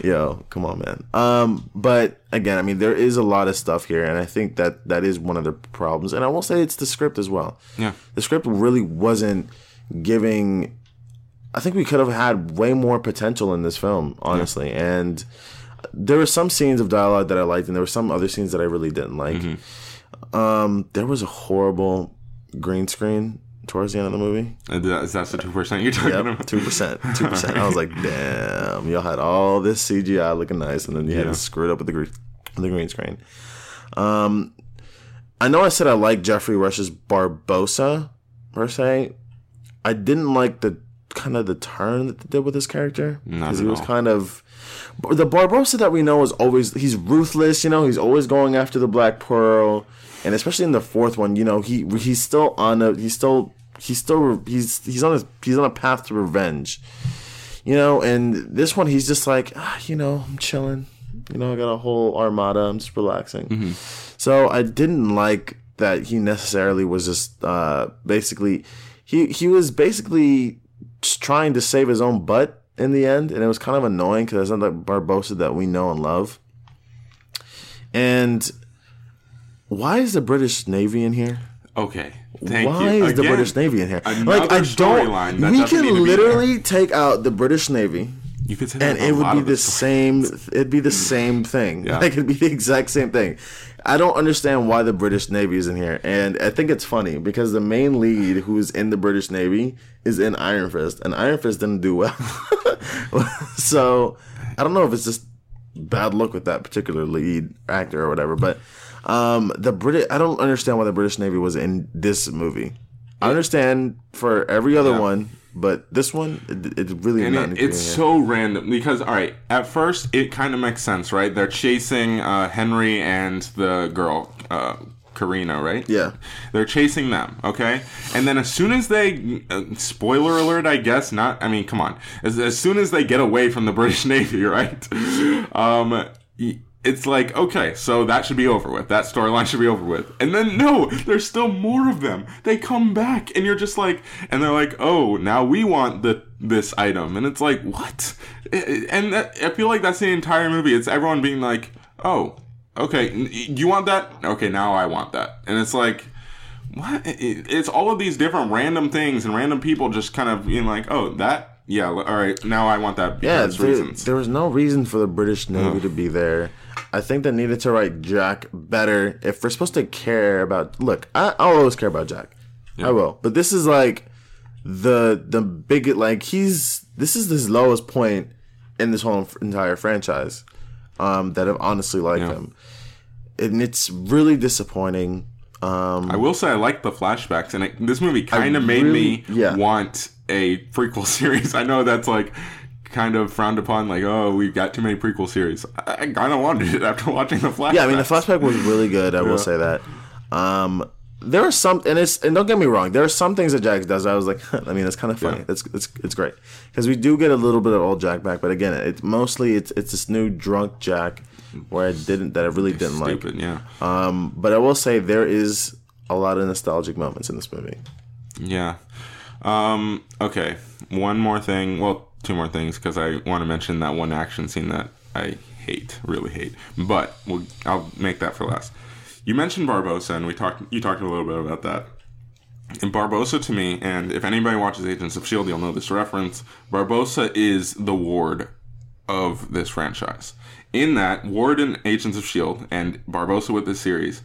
yo, come on, man. Um, but again, I mean, there is a lot of stuff here, and I think that that is one of the problems, and I will say it's the script as well. Yeah. the script really wasn't giving I think we could have had way more potential in this film, honestly. And there were some scenes of dialogue that I liked, and there were some other scenes that I really didn't like. Um, there was a horrible green screen towards the end of the movie. Is that the two percent you're talking Yep, about? two percent, two percent. I was like, damn, y'all had all this CGI looking nice, and then you had to screw it up with the green, the green screen. Um, I know I said I like Geoffrey Rush's Barbossa per se. I didn't like the kind of the turn that they did with his character because he was all. kind of the Barbossa that we know is always he's ruthless. You know, he's always going after the Black Pearl, and especially in the fourth one, you know, he he's still on a he's still he's still he's he's on a he's on a path to revenge. You know, and this one he's just like, ah, you know, I'm chilling. You know, I got a whole armada. I'm just relaxing. So I didn't like that he necessarily was just uh, basically he he was basically trying to save his own butt in the end, and it was kind of annoying because it's not the Barbossa that we know and love. And why is the British Navy in here? Okay. Thank Why you. is the British Navy in here? Like I don't. We doesn't need to can literally take out the British Navy You could and it would be the story. same it'd be the same thing Yeah. like it'd be the exact same thing i don't understand why the british navy is in here. And i think it's funny because the main lead who's in the british navy is in iron fist and iron fist didn't do well. So i don't know if it's just bad luck with that particular lead actor or whatever but um the british i don't understand why the british navy was in this movie i understand for every other Yeah. one but this one it, it really And it, need to be it's here. so random because, all right, at first it kind of makes sense, right? They're chasing uh, Henry and the girl, uh, Carina, right? Yeah. They're chasing them, okay? And then as soon as they, uh, spoiler alert, I guess, not, I mean, come on. As, as soon as they get away from the British Navy, right? Um, it's like, okay, so that should be over with. That storyline should be over with. And then, no, there's still more of them. They come back, and you're just like, and they're like, oh, now we want the this item. And it's like, what? And that, I feel like that's the entire movie. It's everyone being like, oh, okay, you want that? Okay, now I want that. And it's like, what? It's all of these different random things and random people just kind of being like, oh, that, yeah, all right, now I want that Yeah, there, reasons. there was no reason for the British Navy to be there. I think they needed to write Jack better. If we're supposed to care about, look, I, I'll always care about Jack. I will, but this is like the the big like he's this is his lowest point in this whole entire franchise. Um, that have honestly liked Yeah. him, and it's really disappointing. Um, I will say I like the flashbacks, and it, this movie kind of made me yeah. want a prequel series. I know that's like kind of frowned upon, like oh we've got too many prequel series. I, I kind of wanted it after watching the flashbacks. Yeah, I mean the flashback was really good. I will say that. Um, there are some, and it's and don't get me wrong. There are some things that Jack does. I was like, I mean, it's kind of funny. Yeah. It's it's it's great because we do get a little bit of old Jack back, but again, it's mostly it's it's this new drunk Jack where I didn't that I really didn't like. stupid. Yeah, Um, but I will say there is a lot of nostalgic moments in this movie. yeah. Um, okay, one more thing. Well, two more things because I want to mention that one action scene that I hate, really hate. But we'll, I'll make that for last. You mentioned Barbossa, and we talked. You talked a little bit about that. And Barbossa to me, and if anybody watches Agents of Shield, you'll know this reference. Barbossa is the Ward of this franchise. In that, Ward in Agents of Shield and Barbossa with this series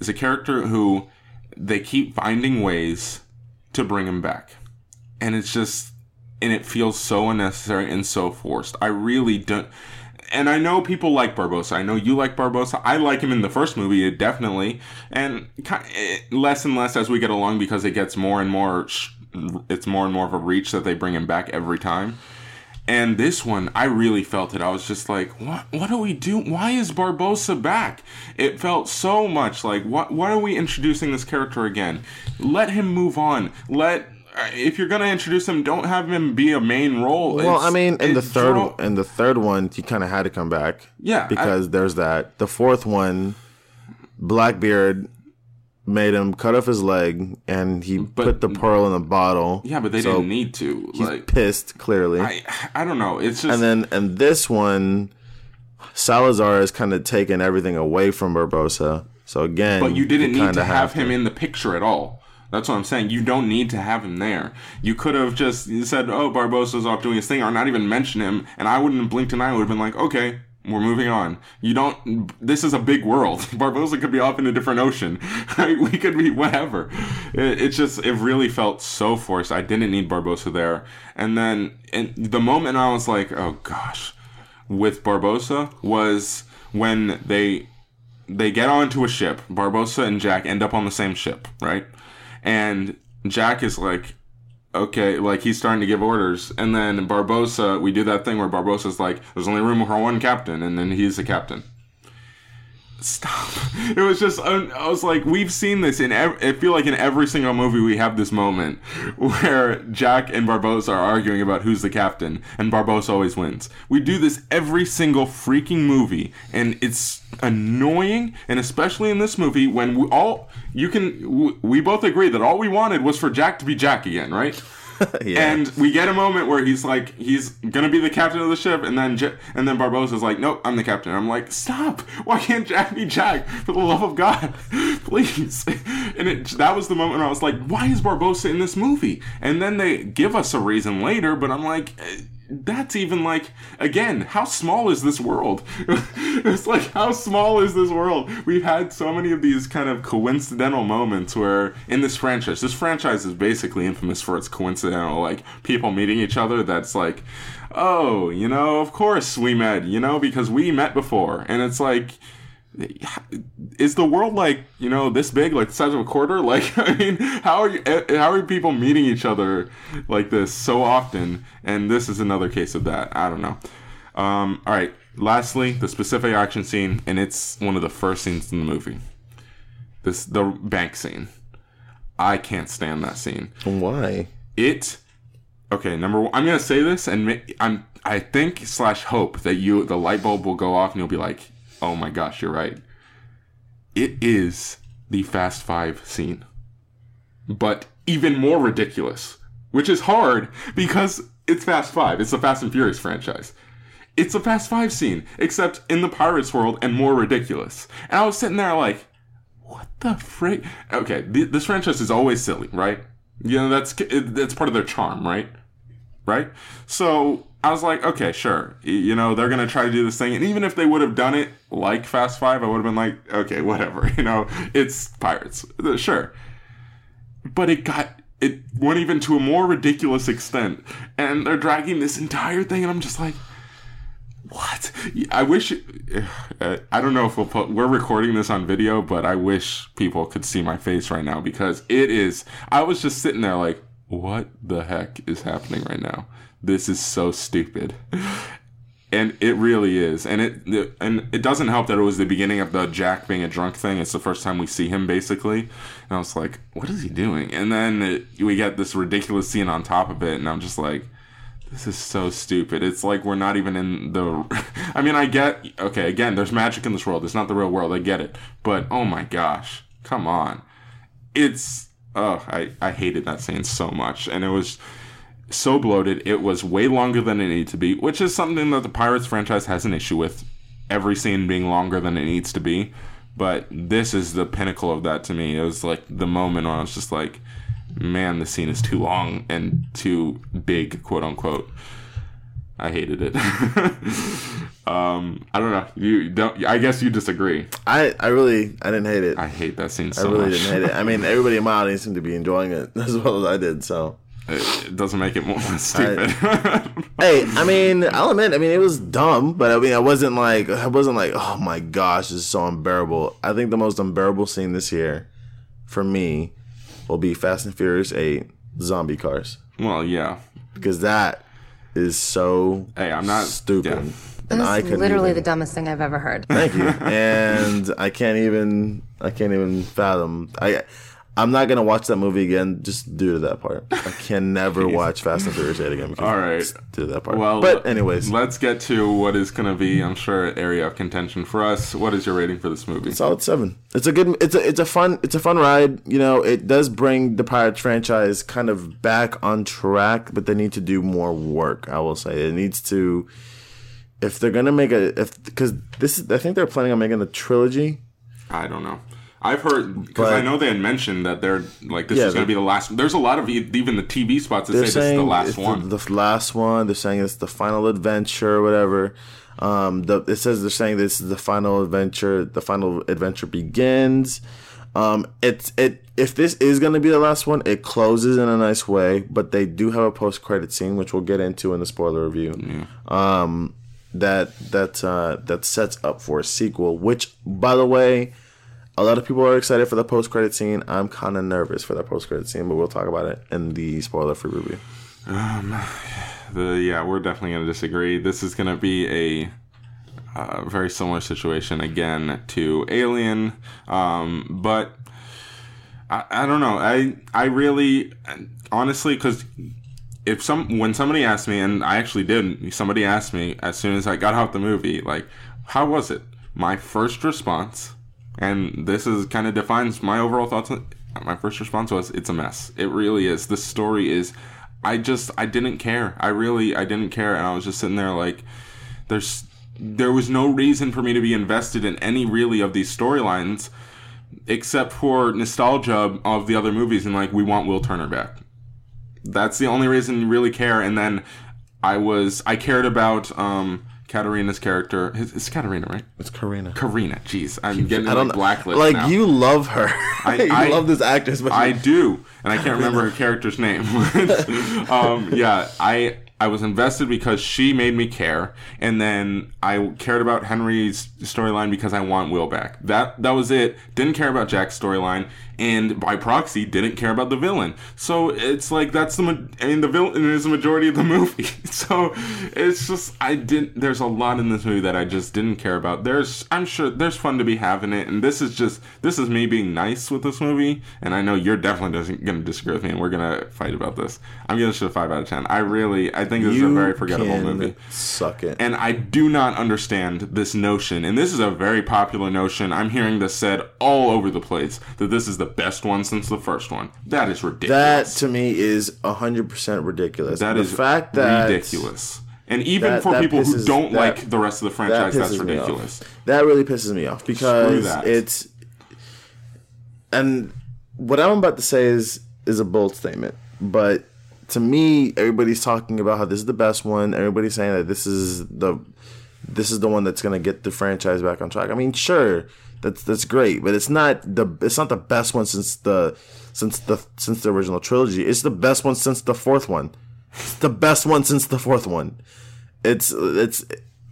is a character who they keep finding ways to bring him back, and it's just and it feels so unnecessary and so forced. I really don't. And I know people like Barbossa. I know you like Barbossa. I like him in the first movie, definitely, and eh, less and less as we get along because it gets more and more. It's more and more of a reach that they bring him back every time. And this one, I really felt it. I was just like, "What? What do we do? Why is Barbossa back?" It felt so much like, "What? Why are we introducing this character again? Let him move on. Let if you're gonna introduce him, don't have him be a main role." Well, It's- I mean, in the third in the third one, he kind of had to come back. Yeah, I- because there's that. The fourth one, Blackbeard made him cut off his leg, and he put the pearl in a bottle. yeah, but they So didn't need to. He's Like, pissed clearly. I, I don't know. It's just and then and this one, Salazar has kind of taken everything away from Barbossa. So again, But you didn't need to have to. him in the picture at all. That's what I'm saying. You don't need to have him there. You could have just said, "Oh, Barbossa's off doing his thing," or not even mention him, and I wouldn't have blinked an eye. I would have been like, "Okay, we're moving on." You don't. This is a big world. Barbossa could be off in a different ocean. We could be whatever. It, it just it really felt so forced. I didn't need Barbossa there. And then and the moment I was like, "Oh gosh," with Barbossa was when they they get onto a ship. Barbossa and Jack end up on the same ship, right? And Jack is like, okay, like he's starting to give orders. And then Barbossa, we do that thing where Barbossa's like, there's only room for one captain, and then he's the captain. Stop. It was just, I was like, we've seen this in, ev- I feel like in every single movie we have this moment where Jack and Barbossa are arguing about who's the captain, and Barbossa always wins. We do this every single freaking movie, and it's annoying, and especially in this movie when we all, you can, we both agree that all we wanted was for Jack to be Jack again, right? yeah. And we get a moment where he's like, he's gonna be the captain of the ship, and then J- and then Barbossa's like, nope, I'm the captain. I'm like, stop! Why can't Jack be Jack? For the love of God, please! And it that was the moment I was like, why is Barbossa in this movie? And then they give us a reason later, but I'm like. Eh, That's even like again, how small is this world? it's like how small is this world? We've had so many of these kind of coincidental moments where in this franchise, this franchise is basically infamous for its coincidental like people meeting each other. That's like, oh, you know, of course we met, you know, because we met before, and it's like is the world like you know this big? Like the size of a quarter? Like i mean how are you eh, how are people meeting each other like this so often? And this is another case of that. I don't know. Um all right. Lastly the specific action scene and it's one of the first scenes in the movie. This the bank scene. I can't stand that scene. Why? it okay number one i'm gonna say this and i'm i think slash hope that you the light bulb will go off and you'll be like oh my gosh you're right it is the fast five scene but even more ridiculous which is hard because it's fast five it's the fast and furious franchise it's a fast five scene except in the pirates world and more ridiculous and i was sitting there like what the frick? Okay, th- this franchise is always silly, right? You know, that's that's part of their charm, right? Right? So I was like, okay, sure. You know, they're gonna try to do this thing, and even if they would have done it like Fast Five, I would have been like, okay, whatever. You know, it's pirates, Uh, sure. But it got it went even to a more ridiculous extent, and they're dragging this entire thing, and I'm just like, what? I wish. uh, I don't know if we'll put. We're recording this on video, but I wish people could see my face right now because it is. I was just sitting there like, what the heck is happening right now? This is so stupid. And it really is, and it and it doesn't help that it was the beginning of the Jack being a drunk thing. It's the first time we see him basically, and I was like, "What is he doing?" And then it, we get this ridiculous scene on top of it, and I'm just like, this is so stupid. It's like we're not even in the. I mean, I get. Okay, again, there's magic in this world. It's not the real world. I get it. But oh my gosh, come on. It's. Oh, I, I hated that scene so much. And it was so bloated. It was way longer than it needed to be, which is something that the Pirates franchise has an issue with. Every scene being longer than it needs to be. But this is the pinnacle of that to me. It was like the moment where I was just like, man, the scene is too long and too big, quote unquote. I hated it. um, I don't know. You don't. I guess you disagree. I, I really I didn't hate it. I hate that scene so I really much. didn't hate it. I mean, everybody in my audience seemed to be enjoying it as well as I did. So, It, it doesn't make it more stupid. hey, I mean, I'll admit, I mean, it was dumb, but I mean, I wasn't like, I wasn't like, oh my gosh, this is so unbearable. I think the most unbearable scene this year, for me, will be Fast and Furious Eight Zombie Cars well, yeah. because that is so Hey, I'm not stupid. yeah. And I That's couldn't literally even- the dumbest thing I've ever heard. Thank you. and I can't even I can't even fathom. I I'm not gonna watch that movie again just due to that part. I can never watch Fast and Furious 8 again because All right. due to that part. Well, but anyways, let's get to what is going to be, I'm sure, an area of contention for us. What is your rating for this movie? solid seven. It's a good. It's a it's a fun it's a fun ride. You know, it does bring the Pirates franchise kind of back on track, but they need to do more work. I will say it needs to. If they're gonna make a if because this is I think they're planning on making a trilogy. I don't know. I've heard because I know they had mentioned that they're like this Yeah, is going to be the last. There's a lot of even the TV spots that say this is the last one. The, the last one. They're saying it's the final adventure, or whatever. Um, the, it says they're saying this is the final adventure. The final adventure begins. Um, it's it. If this is going to be the last one, it closes in a nice way. But they do have a post credit scene, which we'll get into in the spoiler review. Um, that that uh, that sets up for a sequel. Which, by the way, a lot of people are excited for the post credit scene. I'm kind of nervous for that post credit scene, but we'll talk about it in the spoiler free review. the yeah, we're definitely going to disagree. This is going to be a uh, very similar situation again to Alien, um, but I, I don't know. I I really honestly because if some when somebody asked me and I actually did somebody asked me as soon as I got out the movie like how was it my first response and this is kind of defines my overall thoughts my first response was it's a mess it really is the story is I just I didn't care I really I didn't care and I was just sitting there like there's there was no reason for me to be invested in any really of these storylines except for nostalgia of the other movies and like we want Will Turner back. That's the only reason you really care. And then I was I cared about um Katarina's character. It's, it's Katarina, right? It's Carina. Carina. Jeez, I'm getting I don't like know. blacklist Like now. you love her. I- you I- love this actress, but I do, and I can't remember her character's name. um, yeah, I I was invested because she made me care, and then I cared about Henry's storyline because I want Will back. That that was it. Didn't care about Jack's storyline, and by proxy, didn't care about the villain. So it's like that's the ma- I mean the villain is the majority of the movie. so it's just I didn't. There's a lot in this movie that I just didn't care about. There's I'm sure there's fun to be having it, and this is just this is me being nice with this movie, and I know you're definitely going to disagree with me, and we're gonna fight about this. I'm giving this a five out of ten. I really I think this is a very forgettable movie. Suck it. And I do not understand this notion, and this is a very popular notion. I'm hearing this said all over the place that this is the best one since the first one. That is ridiculous. that to me is hundred percent ridiculous. that the is fact that ridiculous. And even that- for that people who don't that- like the rest of the that franchise, that's pisses me off. ridiculous. That really pisses me off because that. it's and what I'm about to say is is a bold statement, but to me, everybody's talking about how this is the best one. Everybody's saying that this is the this is the one that's gonna get the franchise back on track. I mean, sure, that's that's great, but it's not the it's not the best one since the since the since the original trilogy. It's the best one since the fourth one. It's the best one since the fourth one. It's it's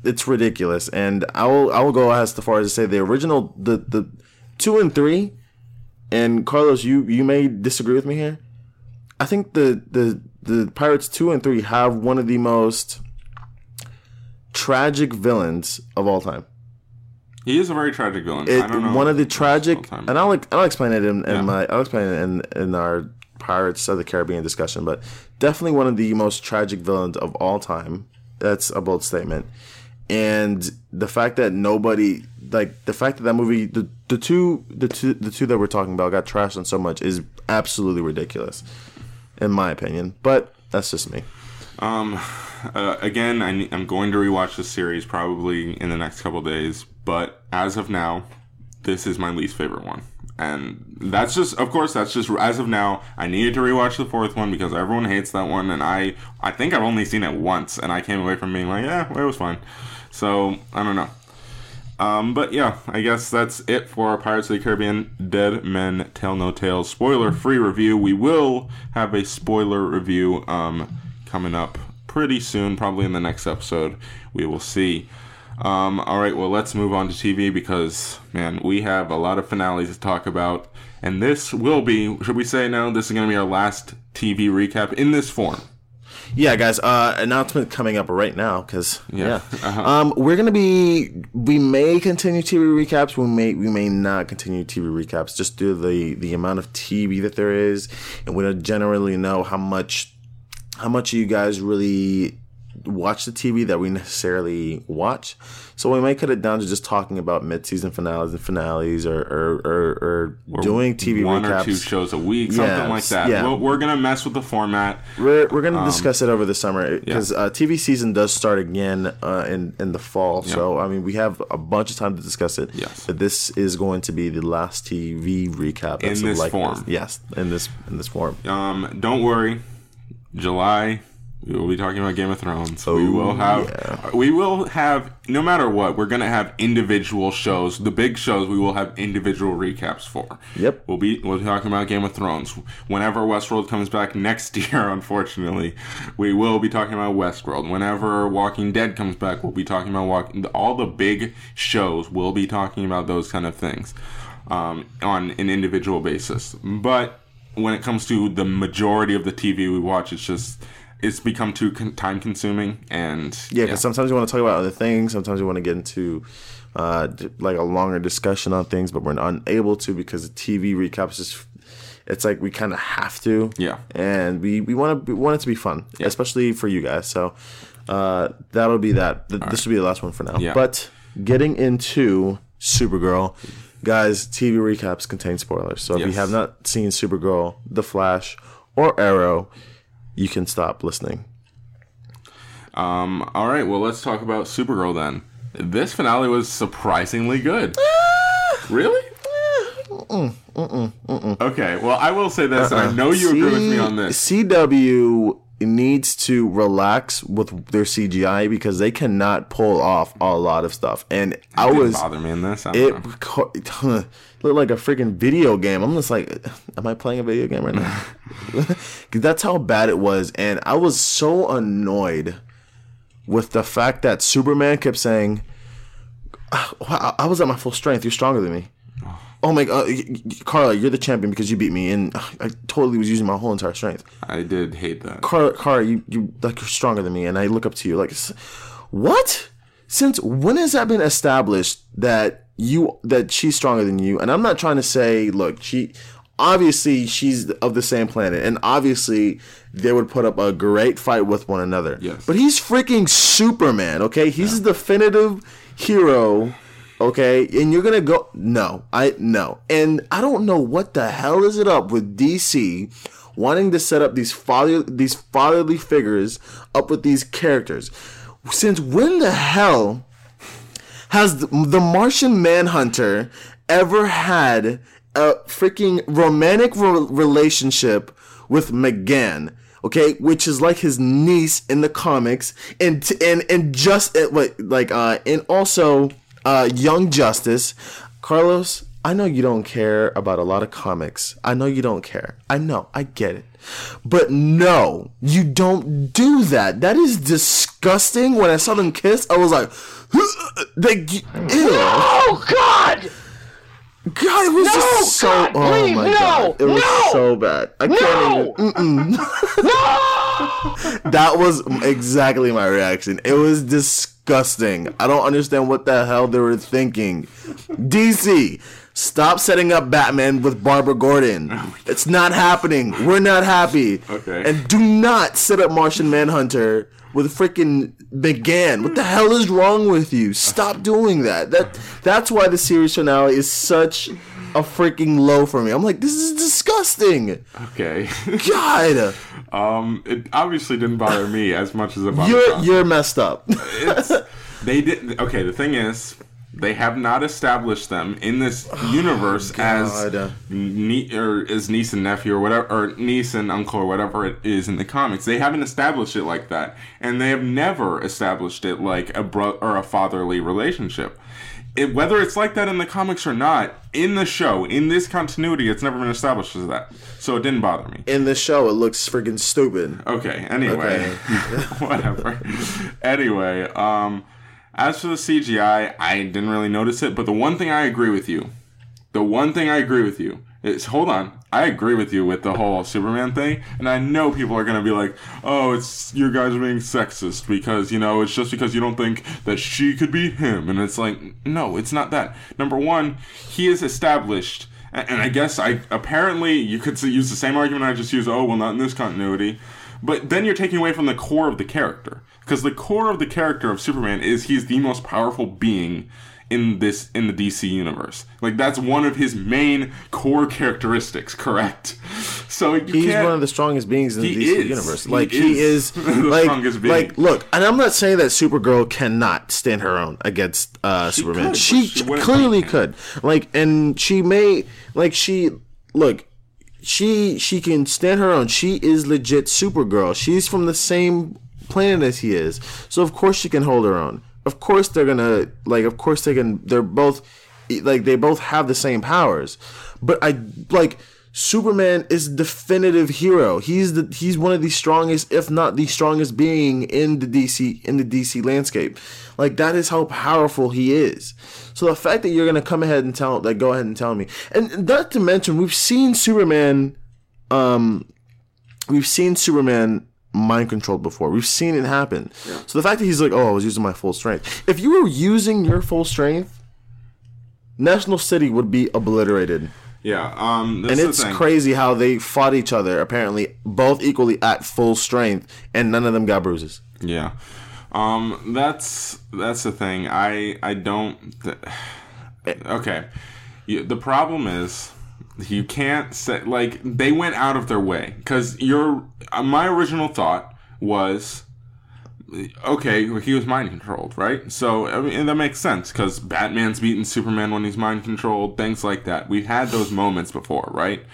it's ridiculous, and I will I will go as far as to say the original the the two and three, and Carlos, you you may disagree with me here. I think the the the Pirates two and three have one of the most tragic villains of all time. He is a very tragic villain. It, I don't know. one of the tragic, and I'll I'll explain it in, in Yeah. my I'll explain it in in our Pirates of the Caribbean discussion, but definitely one of the most tragic villains of all time. That's a bold statement, and the fact that nobody like the fact that that movie the the two the two the two that we're talking about got trashed on so much is absolutely ridiculous, in my opinion. But that's just me. Um, uh, again, I, I'm going to rewatch this series probably in the next couple days, but as of now, this is my least favorite one. And that's just, of course, that's just as of now. I needed to rewatch the fourth one because everyone hates that one, and I, I think I've only seen it once, and I came away from being like, yeah, it was fine. So I don't know. Um, but yeah, I guess that's it for Pirates of the Caribbean Dead Men Tell No Tales spoiler free review. We will have a spoiler review um, coming up pretty soon, probably in the next episode. We will see. Um, all right, well, let's move on to TV because, man, we have a lot of finales to talk about. And this will be, should we say now, this is going to be our last TV recap in this form. Yeah, guys. Uh, announcement coming up right now because Yeah. yeah, Uh-huh. um, we're gonna be we may continue TV recaps. We may we may not continue TV recaps just due to the the amount of TV that there is, and we don't generally know how much how much of you guys really watch the TV that we necessarily watch. So we might cut it down to just talking about mid-season finales and finales, or or, or, or doing TV One recaps. or two shows a week, something like that. yeah. We're, we're going to mess with the format. We're, we're going to discuss it over the summer because yeah. uh, TV season does start again uh, in in the fall. So I mean, we have a bunch of time to discuss it. Yes. but this is going to be the last TV recap In this form. Yes, in this in this form. Um, don't worry, July. We will be talking about Game of Thrones. we will have, we will have, no matter what, we're gonna have individual shows. The big shows we will have individual recaps for. Yep. We'll be we'll be talking about Game of Thrones. Whenever Westworld comes back next year, unfortunately, we will be talking about Westworld. Whenever Walking Dead comes back, we'll be talking about walking. All the big shows, we'll be talking about those kind of things um, on an individual basis. But when it comes to the majority of the TV we watch, it's just it's become too con- time consuming and Yeah, because sometimes we want to talk about other things. Sometimes we want to get into uh, d- like a longer discussion on things, but we're unable to because the TV recaps just. It's like we kind of have to. Yeah. And we we want to want it to be fun, especially for you guys. So uh, that'll be that. Th- this will be the last one for now. Yeah. But getting into Supergirl, guys, TV recaps contain spoilers. So if you have not seen Supergirl, The Flash, or Arrow, you can stop listening. Um, all right, well, let's talk about Supergirl then. This finale was surprisingly good. really? Okay, well, I will say this, and I know you agree with me on this. CW needs to relax with their CGI because they cannot pull off a lot of stuff. And I was bother me in this. It co- looked like a freaking video game. I'm just like, am I playing a video game right now? that's how bad it was, and I was so annoyed with the fact that Superman kept saying, ah, "I I was at my full strength. You're stronger than me." Oh my god, Carla, you're the champion because you beat me, and uh, I totally was using my whole entire strength. I did hate that. Carla, Carla, you, you like you're stronger than me, and I look up to you. Like, what? Since when has that been established that you that she's stronger than you? And I'm not trying to say, look, she obviously she's of the same planet, and obviously they would put up a great fight with one another. Yes. But he's freaking Superman, okay? He's the definitive hero. Okay, and you're gonna go no, I no, and I don't know what the hell is it up with DC wanting to set up these father these fatherly figures up with these characters. Since when the hell has the, Martian Manhunter ever had a freaking romantic re- relationship with McGann? Okay, which is like his niece in the comics, and and and just what like uh and also uh Young Justice, Carlos. I know you don't care about a lot of comics. I know you don't care. I know. I get it. But no, you don't do that. That is disgusting. When I saw them kiss, I was like, like ew. Oh God! God, it was No, just so. God, oh please, my no, god, it was no, so bad. I can't even. No! That was exactly my reaction. It was disgusting. I don't understand what the hell they were thinking. DC, stop setting up Batman with Barbara Gordon. It's not happening. We're not happy. Okay. And do not set up Martian Manhunter with freaking McGann. What the hell is wrong with you? Stop doing that. That that's why the series finale is such a freaking low for me. I'm like, this is disgusting. Okay. God, um, it obviously didn't bother me as much as it bothered you're Josh. you're messed up. it's they did okay the thing is they have not established them in this universe as Oh, God. nie- or as niece and nephew or whatever or niece and uncle or whatever it is in the comics they haven't established it like that and they have never established it like a bro or a fatherly relationship it, whether it's like that in the comics or not in the show in this continuity it's never been established as that so it didn't bother me In the show, it looks freaking stupid. Okay, anyway. Whatever. anyway, um as for the CGI, I didn't really notice it, but the one thing I agree with you. The one thing I agree with you is hold on. I agree with you with the whole Superman thing, and I know people are gonna be like, "Oh, it's you guys are being sexist because you know it's just because you don't think that she could be him," and it's like, no, it's not that. Number one, he is established, a- and I guess I apparently you could use the same argument I just used. Oh, well, not in this continuity, but then you're taking away from the core of the character because the core of the character of Superman is he's the most powerful being in this in the DC universe. Like that's one of his main core characteristics, correct? So you He's one of the strongest beings in the DC is. universe. Like he is is, the like, strongest being. like look, and I'm not saying that Supergirl cannot stand her own against uh, Superman. could, she she clearly could. Like, and she may, like, she look. She she can stand her own. She is legit Supergirl. She's from the same planet as he is, so of course she can hold her own. Of course they're gonna like. Of course they can. They're both like they both have the same powers. But I like Superman is definitive hero. He's the he's one of the strongest, if not the strongest being in the DC in the DC landscape. Like that is how powerful he is. So the fact that you're gonna come ahead and tell like go ahead and tell me, and not to mention we've seen Superman, um, we've seen Superman mind controlled before. We've seen it happen. So the fact that he's like, oh, I was using my full strength. If you were using your full strength, National City would be obliterated. yeah, um, And it's crazy how they fought each other, apparently, both equally at full strength, and none of them got bruises. Yeah. Um that's that's the thing. I I don't th- Okay. The problem is you can't say like they went out of their way cuz your uh, my original thought was okay, he was mind controlled, right? So I mean, that makes sense because Batman's beaten Superman when he's mind controlled, things like that. We've had those moments before, right?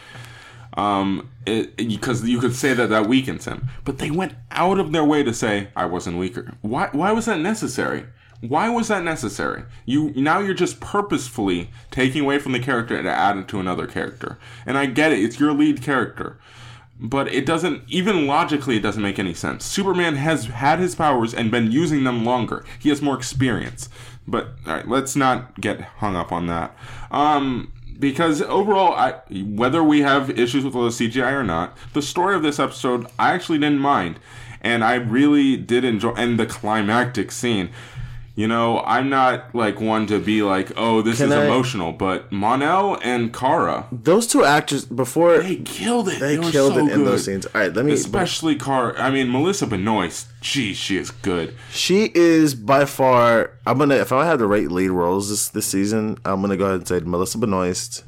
Um, because you could say that that weakens him, but they went out of their way to say I wasn't weaker. Why? Why was that necessary? Why was that necessary? You now you're just purposefully taking away from the character to add it to another character. And I get it; it's your lead character. But it doesn't even logically it doesn't make any sense. Superman has had his powers and been using them longer. He has more experience. But all right let's not get hung up on that. Um because overall I, whether we have issues with the cgi or not the story of this episode i actually didn't mind. And i really did enjoy and the climactic scene you know, I'm not like one to be like, oh, this Can is I- emotional, but Mon-El and Kara, Those two actors, before they killed it. they were killed so it in those good. scenes. All right, let me. Especially Car. I mean, Melissa Benoist. Geez, she is good. She is by far. I'm gonna if I had to rate lead roles this this season, I'm gonna go ahead and say Melissa Benoist,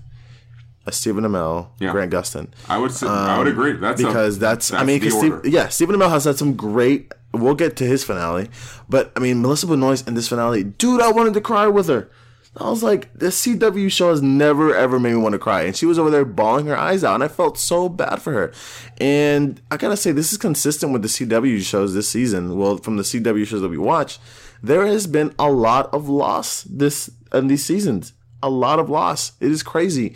uh, Stephen Amell, Yeah. Grant Gustin. I would say, I would agree. That's a- Um, because that's, I mean, the order. Steve, yeah, Stephen Amell has had some great. We'll get to his finale, but I mean, Melissa Benoist in this finale, dude, I wanted to cry with her. I was like, the CW show has never ever made me want to cry, and she was over there bawling her eyes out, and I felt so bad for her. And I gotta say, this is consistent with the CW shows this season. Well, from the CW shows that we watch, there has been a lot of loss this in these seasons. a lot of loss. It is crazy.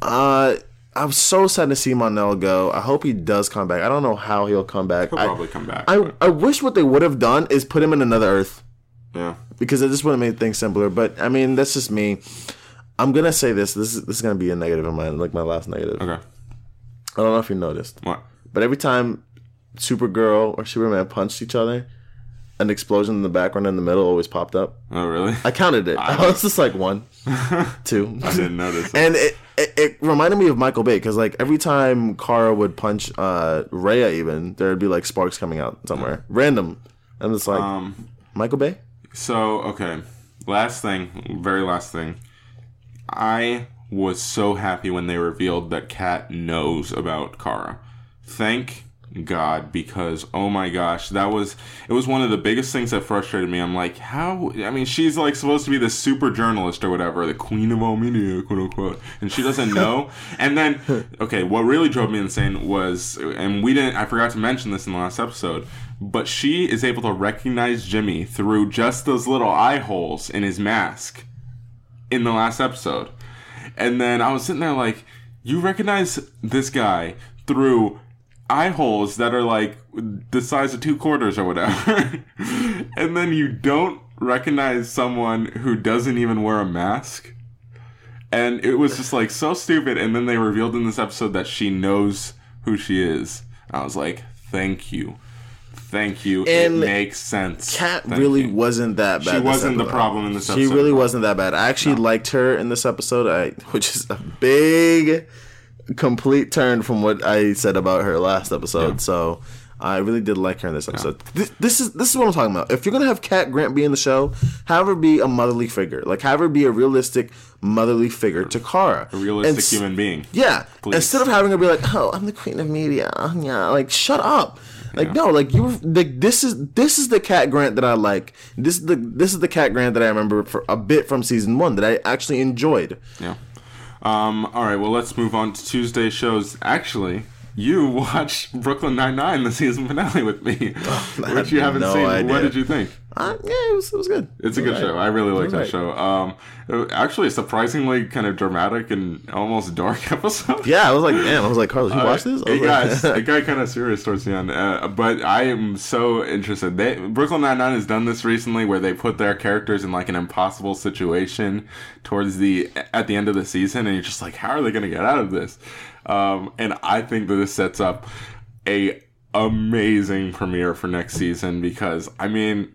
Uh, I'm so sad to see Mon-El go. I hope he does come back. I don't know how he'll come back. He'll I- probably come back. I, but- I wish what they would have done is put him in another Earth yeah. because it just would have made things simpler. But I mean, that's just me. I'm gonna say this. This is this is gonna be a negative in mine, like my last negative. Okay. I don't know if you noticed, What? but every time Supergirl or Superman punched each other, an explosion in the background in the middle always popped up. Oh, really? I counted it. I was just like one, two. I didn't notice. And it, it, it reminded me of Michael Bay because like every time Kara would punch uh, Rhea, even there'd be like sparks coming out somewhere, random. And it's like um. Michael Bay. So okay, last thing, very last thing. I was so happy when they revealed that Cat knows about Kara. Thank God, because oh my gosh, that was it was one of the biggest things that frustrated me. I'm like, how? I mean, she's like supposed to be the super journalist or whatever, the queen of all media, quote unquote, and she doesn't know. and then, okay, what really drove me insane was, and we didn't, I forgot to mention this in the last episode, but she is able to recognize Jimmy through just those little eye holes in his mask in the last episode. And then I was sitting there like, you recognize this guy through eye holes that are like the size of two quarters or whatever. and then you don't recognize someone who doesn't even wear a mask. And it was just like so stupid. And then they revealed in this episode that she knows who she is. I was like, thank you. Thank you. And it makes sense. Cat really you. wasn't that bad. She wasn't the problem in this episode. She really wasn't that bad. I actually liked her in this episode, I, which is a big, complete turn from what I said about her last episode. So I really did like her in this episode. This, this is this is what I'm talking about. If you're gonna have Cat Grant be in the show, have her be a motherly figure. Like have her be a realistic motherly figure to Kara, A realistic And human being. Yeah. Please. Instead of having her be like, "Oh, I'm the queen of media," yeah, like shut up. Like no, like you like this is this is the Cat Grant that I like. This is the this is the Cat Grant that I remember for a bit from season one that I actually enjoyed. Yeah. Um, all right. Well, let's move on to Tuesday shows. Actually, you watched Brooklyn Nine Nine, the season finale, with me, which you haven't no seen. What did you think? Uh, yeah, it was it was good. It's a good Alright. show. I really like that show. Um, it- actually, a surprisingly kind of dramatic and almost dark episode. Yeah, I was like, damn. I was like, Carlos, you watched this? I It got, like- it got kind of serious towards the end, uh, but I am so interested. They, Brooklyn Nine Nine has done this recently, where they put their characters in like an impossible situation towards the at the end of the season, and you're just like, how are they going to get out of this? Um, and I think that this sets up a amazing premiere for next season because I mean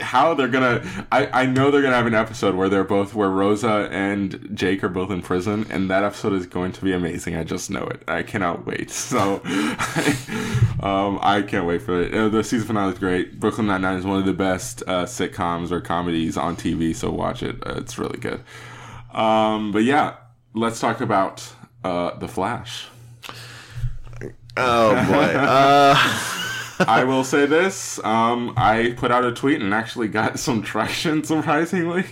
how they're gonna I, I know they're gonna have an episode where they're both where rosa and jake are both in prison and that episode is going to be amazing. I just know it. I cannot wait. So um, i can't wait for it. Uh, the season finale is great. Brooklyn nine-nine is one of the best uh, sitcoms or comedies on tv so watch it. Uh, it's really good. Um, but yeah let's talk about uh, the flash. Oh boy. I will say this. Um, I put out a tweet and actually got some traction, surprisingly.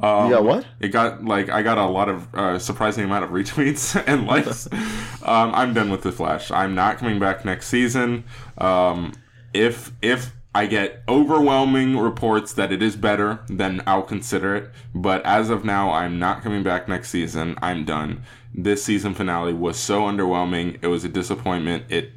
Um, got what? It got like I got a lot of uh, surprising amount of retweets and likes. um, I'm done with the Flash. I'm not coming back next season. Um, if if I get overwhelming reports that it is better, then I'll consider it. But as of now, I'm not coming back next season. I'm done. This season finale was so underwhelming. It was a disappointment. It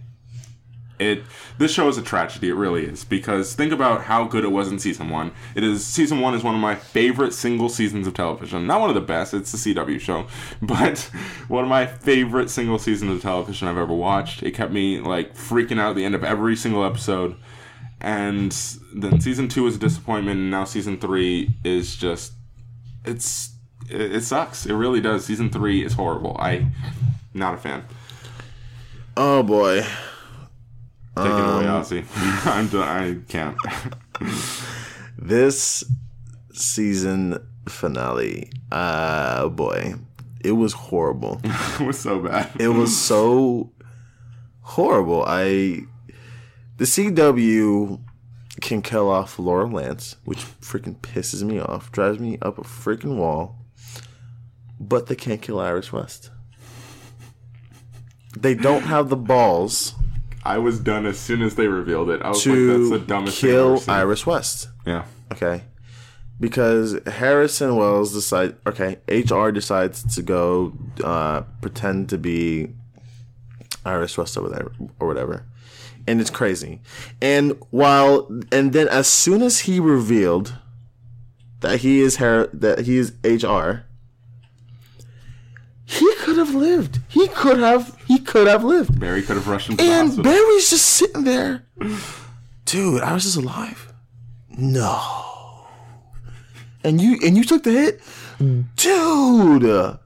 it this show is a tragedy it really is because think about how good it was in season one. It is season one is one of my favorite single seasons of television. Not one of the best it's the cw show but one of my favorite single seasons of television i've ever watched. It kept me like freaking out at the end of every single episode. And then season two was a disappointment and now season three is just it's it, sucks. It really does. Season three is horrible. I not a fan. Oh boy. Take it away, Um, Ozzy. I'm done. I can't. This season finale. Uh, boy. It was horrible. it was so bad. it was so horrible. I the CW can kill off Laurel Lance, which freaking pisses me off, drives me up a freaking wall. But they can't kill Iris West. They don't have the balls I was done as soon as they revealed it. I was like, to that's the dumbest thing I've kill ever seen. Iris West. Yeah. Okay. because Harrison Wells decide okay, HR decides to go uh, pretend to be Iris West or whatever, or whatever, and it's crazy. And while and then as soon as he revealed that he is Har- that he is HR, he could have lived. He could have. He could have lived. Barry could have rushed him the And hospital. Barry's just sitting there. Dude, I was just alive. No. And you and you took the hit? Dude.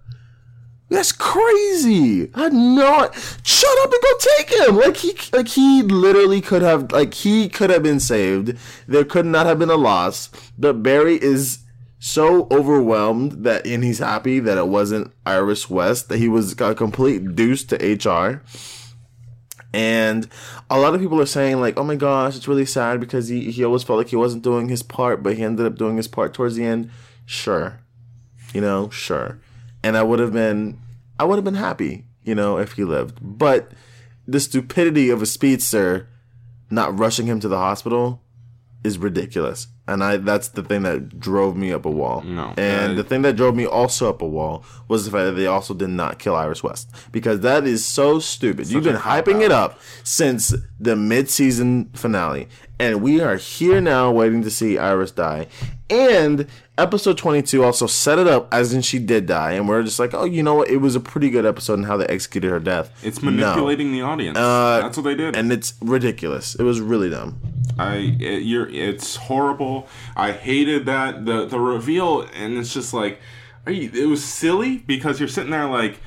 That's crazy. I know. Shut up and go take him. Like he like he literally could have like he could have been saved. There could not have been a loss. But Barry is so overwhelmed that and he's happy that it wasn't Iris West that he was a complete deuce to HR. And a lot of people are saying like, "Oh my gosh, it's really sad because he he always felt like he wasn't doing his part, but he ended up doing his part towards the end." Sure, you know, sure. And I would have been, I would have been happy, you know, if he lived. But the stupidity of a speedster not rushing him to the hospital is ridiculous. And I that's the thing that drove me up a wall. No, And uh, the thing that drove me also up a wall was the fact that they also did not kill Iris West. Because that is so stupid. You've been hyping it up since the mid season finale. And we are here now waiting to see Iris die. And episode 22 also set it up as in she did die. And we're just like, oh, you know what? It was a pretty good episode in how they executed her death. it's No. manipulating the audience. Uh, That's what they did. And it's ridiculous. It was really dumb. I it, you're it's horrible. I hated that the the reveal, and it's just like, are you? It was silly because you're sitting there like,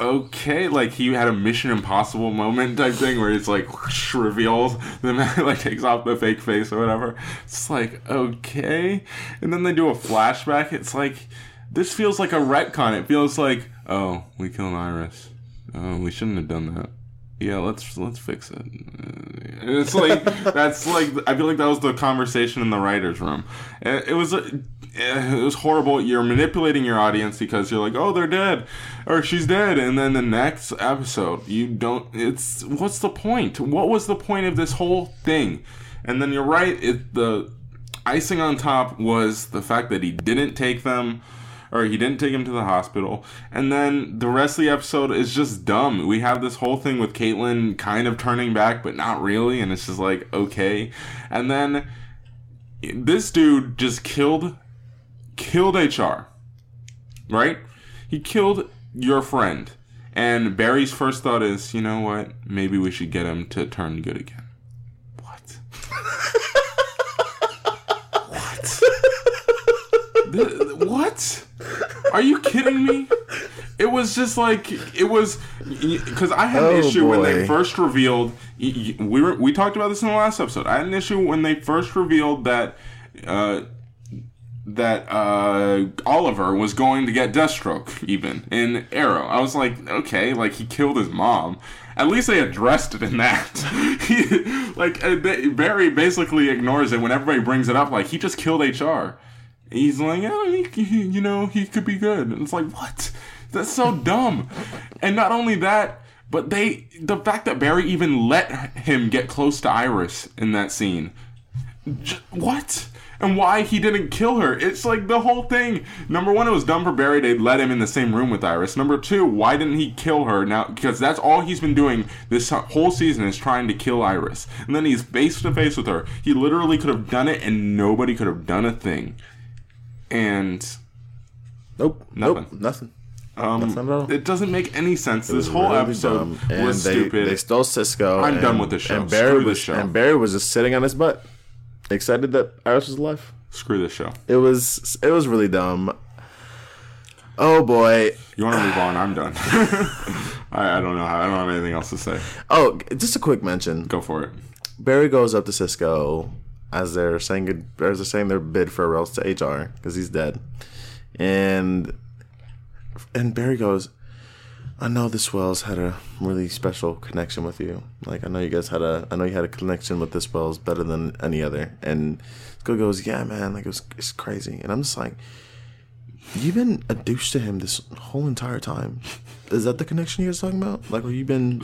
okay, like he had a Mission Impossible moment type thing where it's like whoosh, reveals the man like takes off the fake face or whatever. It's like okay, and then they do a flashback. It's like this feels like a retcon. It feels like oh we killed Iris. Oh, we shouldn't have done that. Yeah, let's let's fix it. Uh, It's like that's like I feel like that was the conversation in the writers' room. It was uh, it was horrible. You're manipulating your audience because you're like, oh, they're dead, or she's dead, and then the next episode you don't. It's what's the point? What was the point of this whole thing? And then you're right. It the icing on top was the fact that he didn't take them or he didn't take him to the hospital. And then the rest of the episode is just dumb. We have this whole thing with Caitlin kind of turning back, but not really, and it's just like, okay. And then this dude just killed killed HR. Right? He killed your friend. And Barry's first thought is, you know what? Maybe we should get him to turn good again. What? What? Are you kidding me? It was just like it was because I had an Oh, issue when they first revealed. We were we talked about this in the last episode. I had an issue when they first revealed that uh, that uh, Oliver was going to get Deathstroke even in Arrow. I was like, okay, like he killed his mom. At least they addressed it in that. he, like uh, they- Barry basically ignores it when everybody brings it up. Like he just killed HR. He's like, oh, he, he- you know, he could be good. And it's like, what? That's so dumb. And not only that, but they, the fact that Barry even let him get close to Iris in that scene. J- what? And why he didn't kill her? It's like the whole thing. Number one, it was dumb for Barry to let him in the same room with Iris. Number two, why didn't he kill her now? Because that's all he's been doing this whole season is trying to kill Iris. And then he's face to face with her. He literally could have done it, and nobody could have done a thing. And Nope. Nothing. Nope. Nothing. um, Not at all. it doesn't make any sense. It This whole really episode dumb, and was they, stupid. They stole Cisco. I'm and- done with this show. And Barry Screw was show. and Barry was just sitting on his butt, excited that Iris was alive. Screw this show. It was it was really dumb. Oh boy. You want to move on? I'm done. I, I don't know. I don't have anything else to say. Oh, just a quick mention. Go for it. Barry goes up to Cisco as they're saying good, as they're saying their bid farewells to HR because he's dead, and and Barry goes, "I know this Wells had a really special connection with you. Like I know you guys had a, I know you had a connection with this Wells better than any other." And Cisco goes, "Yeah, man, like it was, it's crazy." And I'm just like, "You've been a douche to him this whole entire time. Is that the connection you guys talking about? Like, where you been?"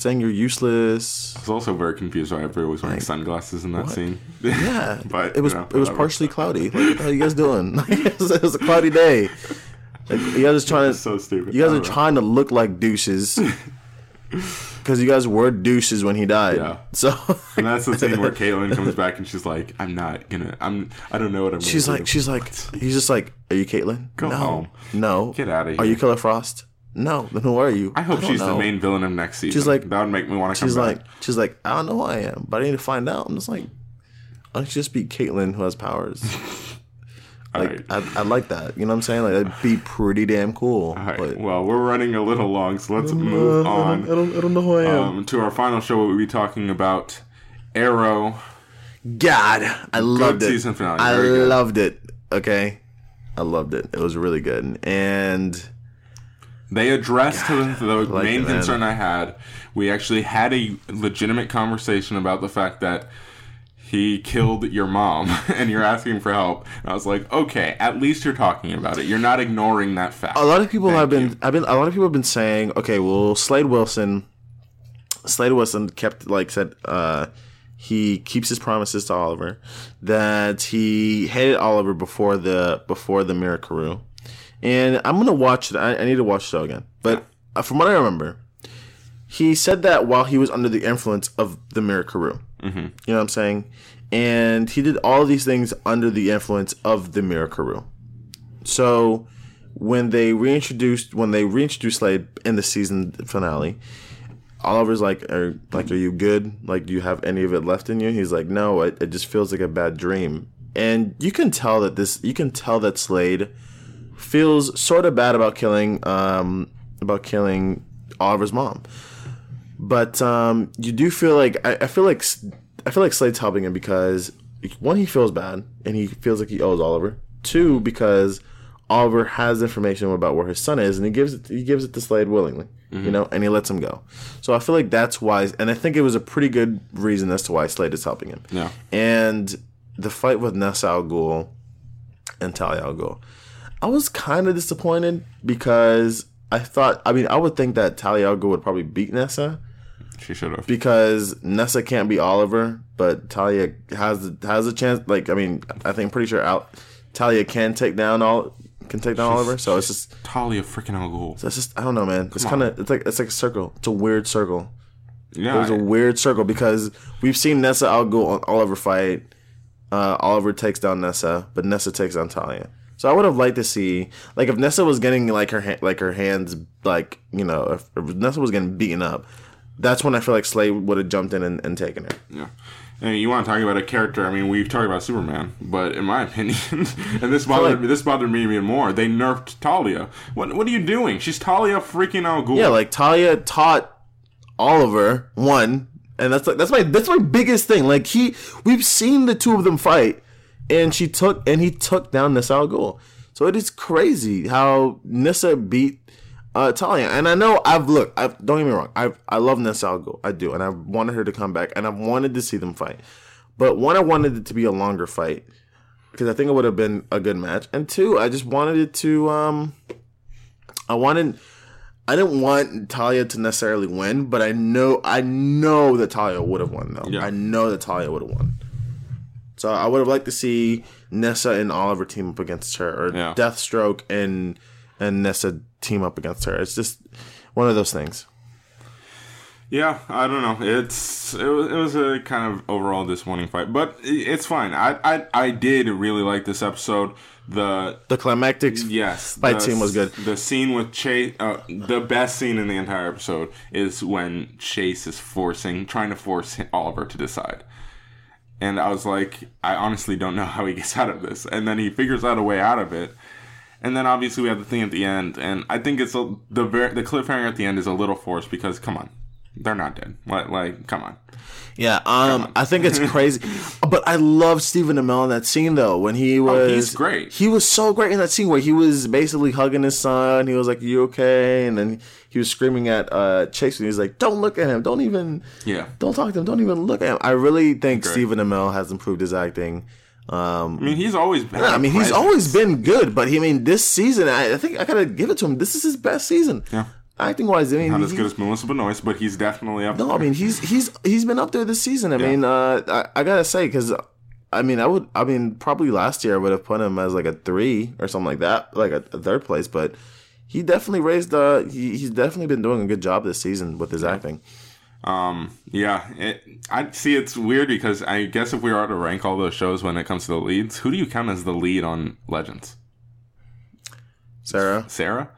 Saying you're useless. I was also very confused why everybody was wearing sunglasses in that scene. Yeah, But, it was you know, it was partially cloudy. Like, what are you guys doing? it, was, it was a cloudy day. Like, you guys are trying to so stupid. You guys are know. trying to look like douches because you guys were douches when he died. Yeah. So And that's the scene where Caitlin comes back and she's like, "I'm not gonna. I'm. I don't know what I'm." she's gonna like, do." she's like, he's just like, are you Caitlin? Go no, home. no. Get out of here. Are you. Killer Frost? No. Then who are you? I hope don't she's the main villain of next season. She's like- that would make me want to come She's back. like, she's like, I don't know who I am, but I need to find out. I'm just like, why don't you just be Caitlin who has powers? Like, right. I, I like that. You know what I'm saying? Like, that'd be pretty damn cool. All right. but Well, we're running a little long, so let's move I on don't, I don't know who I am. um, to our final show. We'll be talking about Arrow. God, I loved it. season finale. I loved it. Okay, I loved it. It was really good. And They addressed the, the like main it, concern I had. We actually had a legitimate conversation about the fact that he killed your mom and you're asking for help. And I was like, okay, at least you're talking about it. You're not ignoring that fact. a lot of people Thank have been, you. I've been, a lot of people have been saying, okay, well, Slade Wilson, Slade Wilson kept like said, uh, he keeps his promises to Oliver, that he hated Oliver before the before the Mirakuru and I'm gonna watch it. I, I need to watch the show again, but uh, from what I remember, he said that while he was under the influence of the Mirakuru Mm-hmm. You know what I'm saying? And he did all these things under the influence of the Mirakuru So when they reintroduced when they reintroduced Slade in the season finale, Oliver's like, are, like, are you good? Like, do you have any of it left in you? He's like, no, it, it just feels like a bad dream. And you can tell that this, you can tell that Slade feels sort of bad about killing, um, about killing Oliver's mom. But um, you do feel like I, I feel like I feel like Slade's helping him because one, he feels bad and he feels like he owes Oliver. Two, because Oliver has information about where his son is and he gives it he gives it to Slade willingly, you know, and he lets him go. So I feel like that's why, and I think it was a pretty good reason as to why Slade is helping him. Yeah. And the fight with Nyssa Al Ghul and Talia Al Ghul, I was kind of disappointed because I thought, I mean, I would think that Talia Al Ghul would probably beat Nyssa she should have. because Nyssa can't be Oliver, but Talia has has a chance. Like, I mean, I think pretty sure Al- Talia can take down all can take down Oliver. So it's just Talia freaking Al Ghul. it's just I don't know, man. It's kind of it's like it's like a circle. It's a weird circle. Yeah. It was a weird circle because we've seen Nyssa Al Ghul on Oliver fight. Uh, Oliver takes down Nyssa, but Nyssa takes down Talia. So I would have liked to see, like, if Nyssa was getting like her ha- like her hands, like you know, if, if Nyssa was getting beaten up, that's when I feel like Slade would have jumped in and, and taken her. Yeah. And you want to talk about a character? I mean, we've talked about Superman, but in my opinion, and this bothered like- me. This bothered me even more. They nerfed Talia. What What are you doing? She's Talia freaking Al Ghul. Yeah, like Talia taught Oliver one, and that's like that's my that's my biggest thing. Like he, we've seen the two of them fight, and she took and he took down Nyssa Al Ghul. So it is crazy how Nyssa beat uh, Talia. And I know I've looked. I've, don't get me wrong. I I love Nyssa Al Ghul. I do, and I wanted her to come back, and I wanted to see them fight. But one, I wanted it to be a longer fight because I think it would have been a good match. And two, I just wanted it to. um I wanted. I didn't want Talia to necessarily win, but I know I know that Talia would have won though. Yeah. I know that Talia would have won. So I would have liked to see Nyssa and Oliver team up against her, or Yeah. Deathstroke and and Nyssa team up against her. It's just one of those things. Yeah, I don't know. It's it was, it was a kind of overall disappointing fight, but it's fine. I I, I did really like this episode. The The climactic yes, fight the, scene was good. The scene with Chase, uh, the best scene in the entire episode is when Chase is forcing, trying to force Oliver to decide. And I was like, I honestly don't know how he gets out of this. And then he figures out a way out of it. And then obviously we have the thing at the end, and I think it's a, the ver- the cliffhanger at the end is a little forced because come on, they're not dead. Like, like come on. Yeah, um, I think it's crazy, but I love Stephen Amell in that scene though. When he was, Oh, he's great. He was so great in that scene where he was basically hugging his son. He was like, "You okay?" And then he was screaming at uh, Chase, and he's like, "Don't look at him. Don't even. Yeah. Don't talk to him. Don't even look at him." I really think Great. Stephen Amell has improved his acting. Um, I mean, he's always been. I mean, he's always been good, but he, I mean, this season, I, I think I gotta give it to him. This is his best season. Yeah. Acting wise, I mean, Not as he- good as Melissa Benoist, but he's definitely up no, there. I mean he's he's he's been up there this season. I Yeah. mean, uh, I, I gotta say because. I mean, I would. I mean, probably last year I would have put him as like a three or something like that, like a, a third place. But he definitely raised. Uh, he, he's definitely been doing a good job this season with his acting. Um, yeah, it, I see. It's weird because I guess if we were to rank all those shows when it comes to the leads, who do you count as the lead on Legends? Sara, Sara,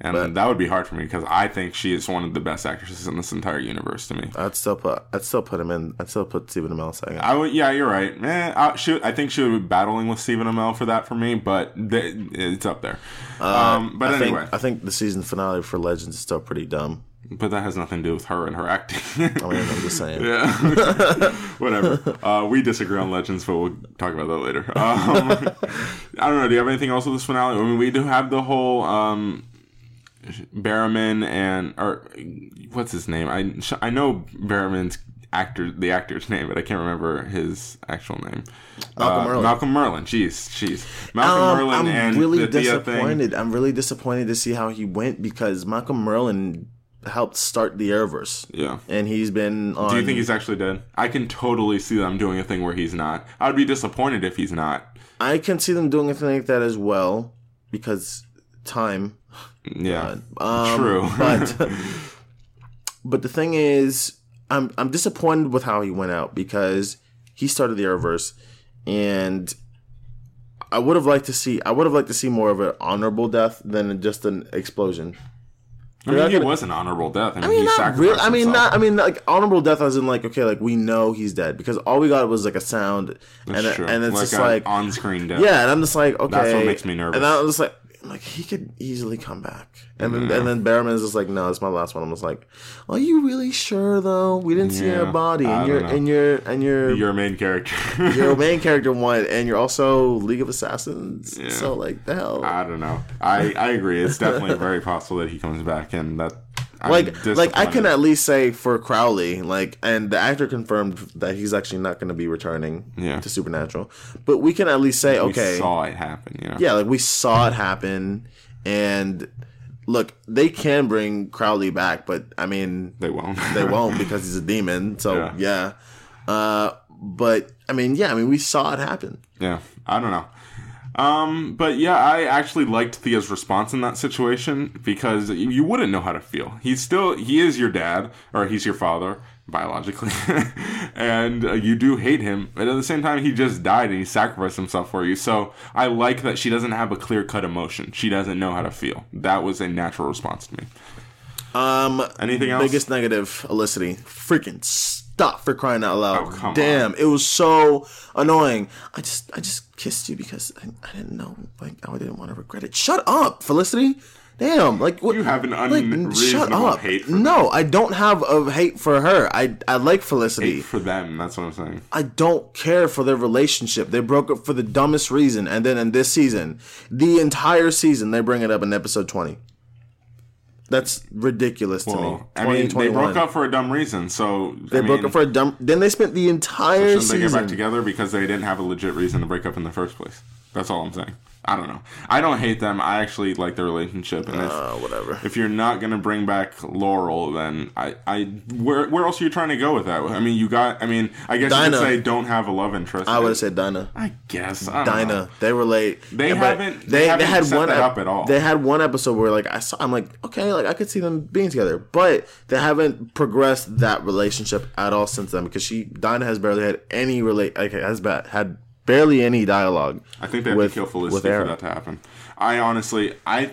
and But- that would be hard for me because I think she is one of the best actresses in this entire universe to me. I'd still put. I'd still put him in. I'd still put Stephen Amell second. I would, yeah, you're right. Eh, I, she, I think she would be battling with Stephen Amell for that for me, but th- it's up there. um, but Uh, I anyway, think. I think the season finale for Legends is still pretty dumb. but that has nothing to do with her and her acting. I mean, I'm just saying. Yeah. Whatever. Uh, we disagree on Legends, but we'll talk about that later. Um, I don't know. Do you have anything else with this finale? I mean, we do have the whole um, Barrowman and or what's his name? I I know Barrowman's actor, the actor's name, but I can't remember his actual name. Malcolm Uh, Merlyn. Malcolm Merlyn. Jeez, jeez. Malcolm Um, Merlyn I'm and really the disappointed. I'm really disappointed to see how he went because Malcolm Merlin helped start the Arrowverse, Yeah. and he's been on. Do you think he's actually dead? I can totally see them doing a thing where he's not. I would be disappointed if he's not. I can see them doing a thing like that as well because time. Yeah. Um, True. but but the thing is, I'm I'm disappointed with how he went out because he started the Arrowverse, and I would have liked to see I would have liked to see more of an honorable death than just an explosion. I mean, he was an honorable death. I mean, I mean, he not sacrificed real. I mean, himself. not. I mean, like honorable death, as in like okay, like we know he's dead because all we got was like a sound, That's and true. and it's like just a like on-screen death. yeah, and I'm just like okay, That's what makes me nervous. And I'm just like, like he could easily come back, and then and then Barrowman is just like, no, it's my last one. I'm just like, are you really sure though? We didn't see your body, and you're and you're and you're You're main character. you're main character one, and you're also League of Assassins. Yeah. So like the hell. I don't know. I, I agree. It's definitely very possible that he comes back, and that I'm like like I can at least say for Crowley, like and the actor confirmed that he's actually not going to be returning Yeah. to Supernatural. But we can at least say okay, We okay, saw it happen. You know. yeah, like we saw it happen, and look, they can bring Crowley back, but I mean They won't. they won't because he's a demon. So Yeah. yeah, uh, but I mean yeah, I mean we saw it happen. Yeah, I don't know. Um, but yeah, I actually liked Thea's response in that situation because you wouldn't know how to feel. He's still he is your dad or he's your father biologically, and uh, you do hate him. But at the same time, he just died and he sacrificed himself for you. So I like that she doesn't have a clear cut emotion. She doesn't know how to feel. That was a natural response to me. Um, Anything else? biggest negative, Felicity. Freaking stop for crying out loud. Oh, Damn, it was so annoying. I just, I just kissed you because I, I didn't know, like, I didn't want to regret it. Shut up, Felicity. Damn, like what? You have an like, unreasonable hate for no, I don't have a hate for her. I, I like Felicity. Hate for them. That's what I'm saying. I don't care for their relationship. They broke up for the dumbest reason, and then in this season, the entire season, they bring it up in episode twenty. That's ridiculous to me. I mean, they broke up for a dumb reason. So They broke up for a dumb. Then they spent the entire Shouldn't they get back together because they didn't have a legit reason to break up in the first place? That's all I'm saying. I don't know. I don't hate them. I actually like the relationship. And if, Uh, whatever. if you're not gonna bring back Laurel, then I, I, where, where else are you trying to go with that? I mean, you got. I mean, I guess you Dinah. could say don't have a love interest. I would have said Dinah. I guess. I don't know. Dinah. They relate. They haven't- They, they haven't had set one ep- up at all. They had one episode where like I saw. I'm like, okay, like I could see them being together, but they haven't progressed that relationship at all since then because she Dinah has barely had any relate. Like, has ba- had barely any dialogue. I think they have with- to kill Felicity for that to happen. I honestly, I,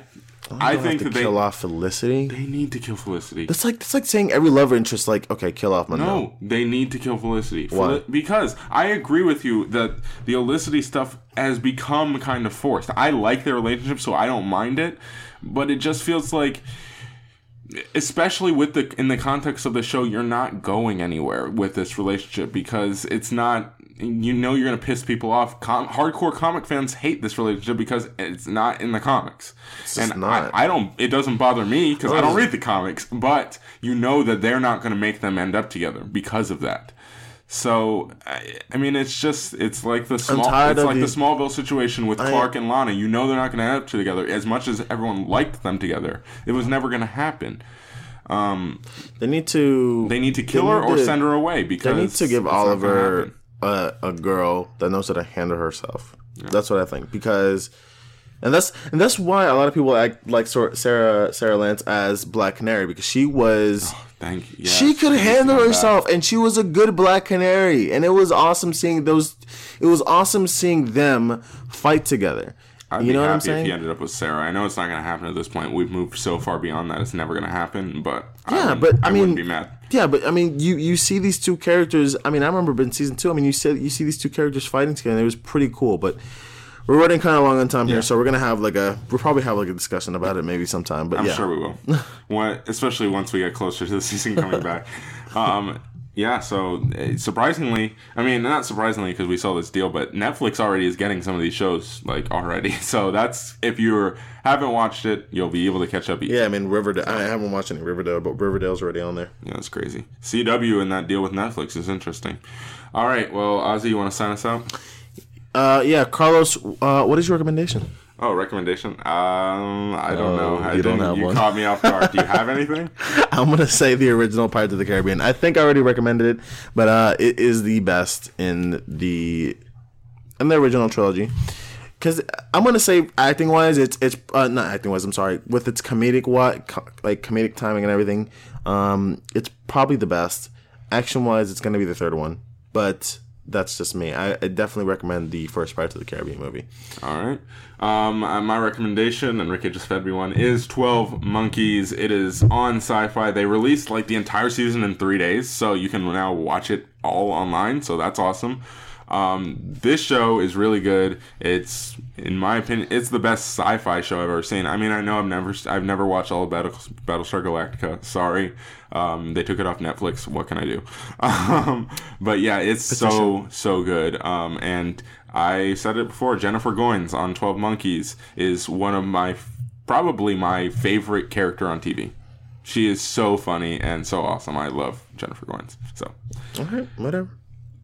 I Don't think have that to kill they, off Felicity. they need to kill Felicity. That's like that's like saying every love interest like okay, kill off Monroe. No, they need to kill Felicity. Why? Feli- because I agree with you that the Felicity stuff has become kind of forced. I like their relationship, so I don't mind it, but it just feels like especially with the in the context of the show you're not going anywhere with this relationship because it's not you know you're going to piss people off Com- hardcore comic fans hate this relationship because it's not in the comics and not. I, I don't it doesn't bother me because i don't read the comics but you know that they're not going to make them end up together because of that So I, I mean, it's just it's like the small it's like the, the- Smallville situation with Clark and Lana. You know they're not going to end up together. As much as everyone liked them together, it was never going to happen. Um, they need to. They need to kill They her or to- send her away because They need to give it's Oliver. A, a girl that knows how to handle herself. That's what I think because, and that's and that's why a lot of people act like Sara Sara Lance as Black Canary because she was. Oh, thank you. Yes, she could handle herself and she was a good black canary and it was awesome seeing those it was awesome seeing them fight together I'd you be know what i'm happy if saying he ended up with Sara. I know it's not going to happen at this point. We've moved so far beyond that; it's never going to happen. But Yeah, wouldn't- but I wouldn't mean- be mad. Yeah, but I mean, you you see these two characters. I mean, I remember in season two. I mean, you said you see these two characters fighting together. and It was pretty cool. But we're running kind of long on time here, so we're gonna have like a we'll probably have like a discussion about it maybe sometime. But I'm yeah, sure we will. what, especially once we get closer to the season coming back. Um, yeah. So uh, surprisingly, I mean, not surprisingly because we saw this deal, but Netflix already is getting some of these shows like already. So that's if you haven't watched it, you'll be able to catch up. yeah. I mean, Riverdale. I haven't watched any Riverdale, but Riverdale's already on there. Yeah, that's crazy. CW and that deal with Netflix is interesting. All right. Well, Ozzy, you want to sign us out? Uh, yeah, Carlos. Uh, what is your recommendation? Oh, recommendation. Um, I don't know. I you don't have you one. caught me off guard. Do you have anything? I'm gonna say the original Pirates of the Caribbean. I think I already recommended it, but uh, it is the best in the in the original trilogy. Because I'm gonna say acting wise, it's it's uh, not acting wise. I'm sorry, with its comedic what like comedic timing and everything, um, it's probably the best. Action wise, it's gonna be the third one, but that's just me. I, I definitely recommend the first Pirates of the Caribbean movie. All right. Um, uh, my recommendation, and Ricky just fed me one, is 12 Monkeys. It is on sci fi. They released like the entire season in three days, so you can now watch it all online, so that's awesome. Um, this show is really good. It's, in my opinion, it's the best sci-fi show I've ever seen. I mean, I know I've never, I've never watched all of Battle, Battlestar Galactica. Sorry, um, they took it off Netflix. What can I do? Um, but yeah, it's so so good. Um, and I said it before. Jennifer Goines on Twelve Monkeys is one of my, probably my favorite character on TV. She is so funny and so awesome. I love Jennifer Goines. So, All right, whatever.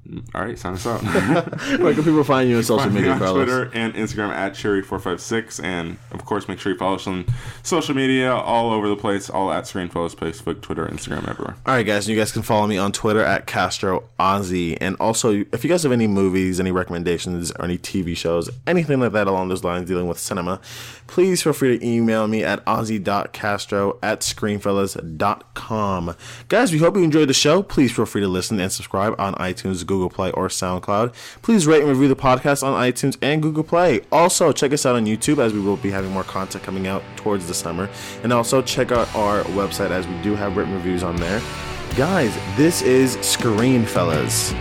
Mm, all right, sign us up. Where can people find you on social Find me media, on Carlos? Twitter and Instagram at Cherry456. And of course, make sure you follow us on social media all over the place, all at Screenfellas, Facebook, Twitter, Instagram, everywhere. All right, guys. You guys can follow me on Twitter at Castro Ozzy. And also, if you guys have any movies, any recommendations, or any TV shows, anything like that along those lines dealing with cinema, please feel free to email me at ozzy.castro at screenfellas.com. Guys, we hope you enjoyed the show. Please feel free to listen and subscribe on iTunes, Google Play, or SoundCloud. Please rate and review the podcast on iTunes and Google Play. Also, check us out on YouTube as we will be having more content coming out towards the summer. And also, check out our website as we do have written reviews on there. Guys, this is Screen Fellas.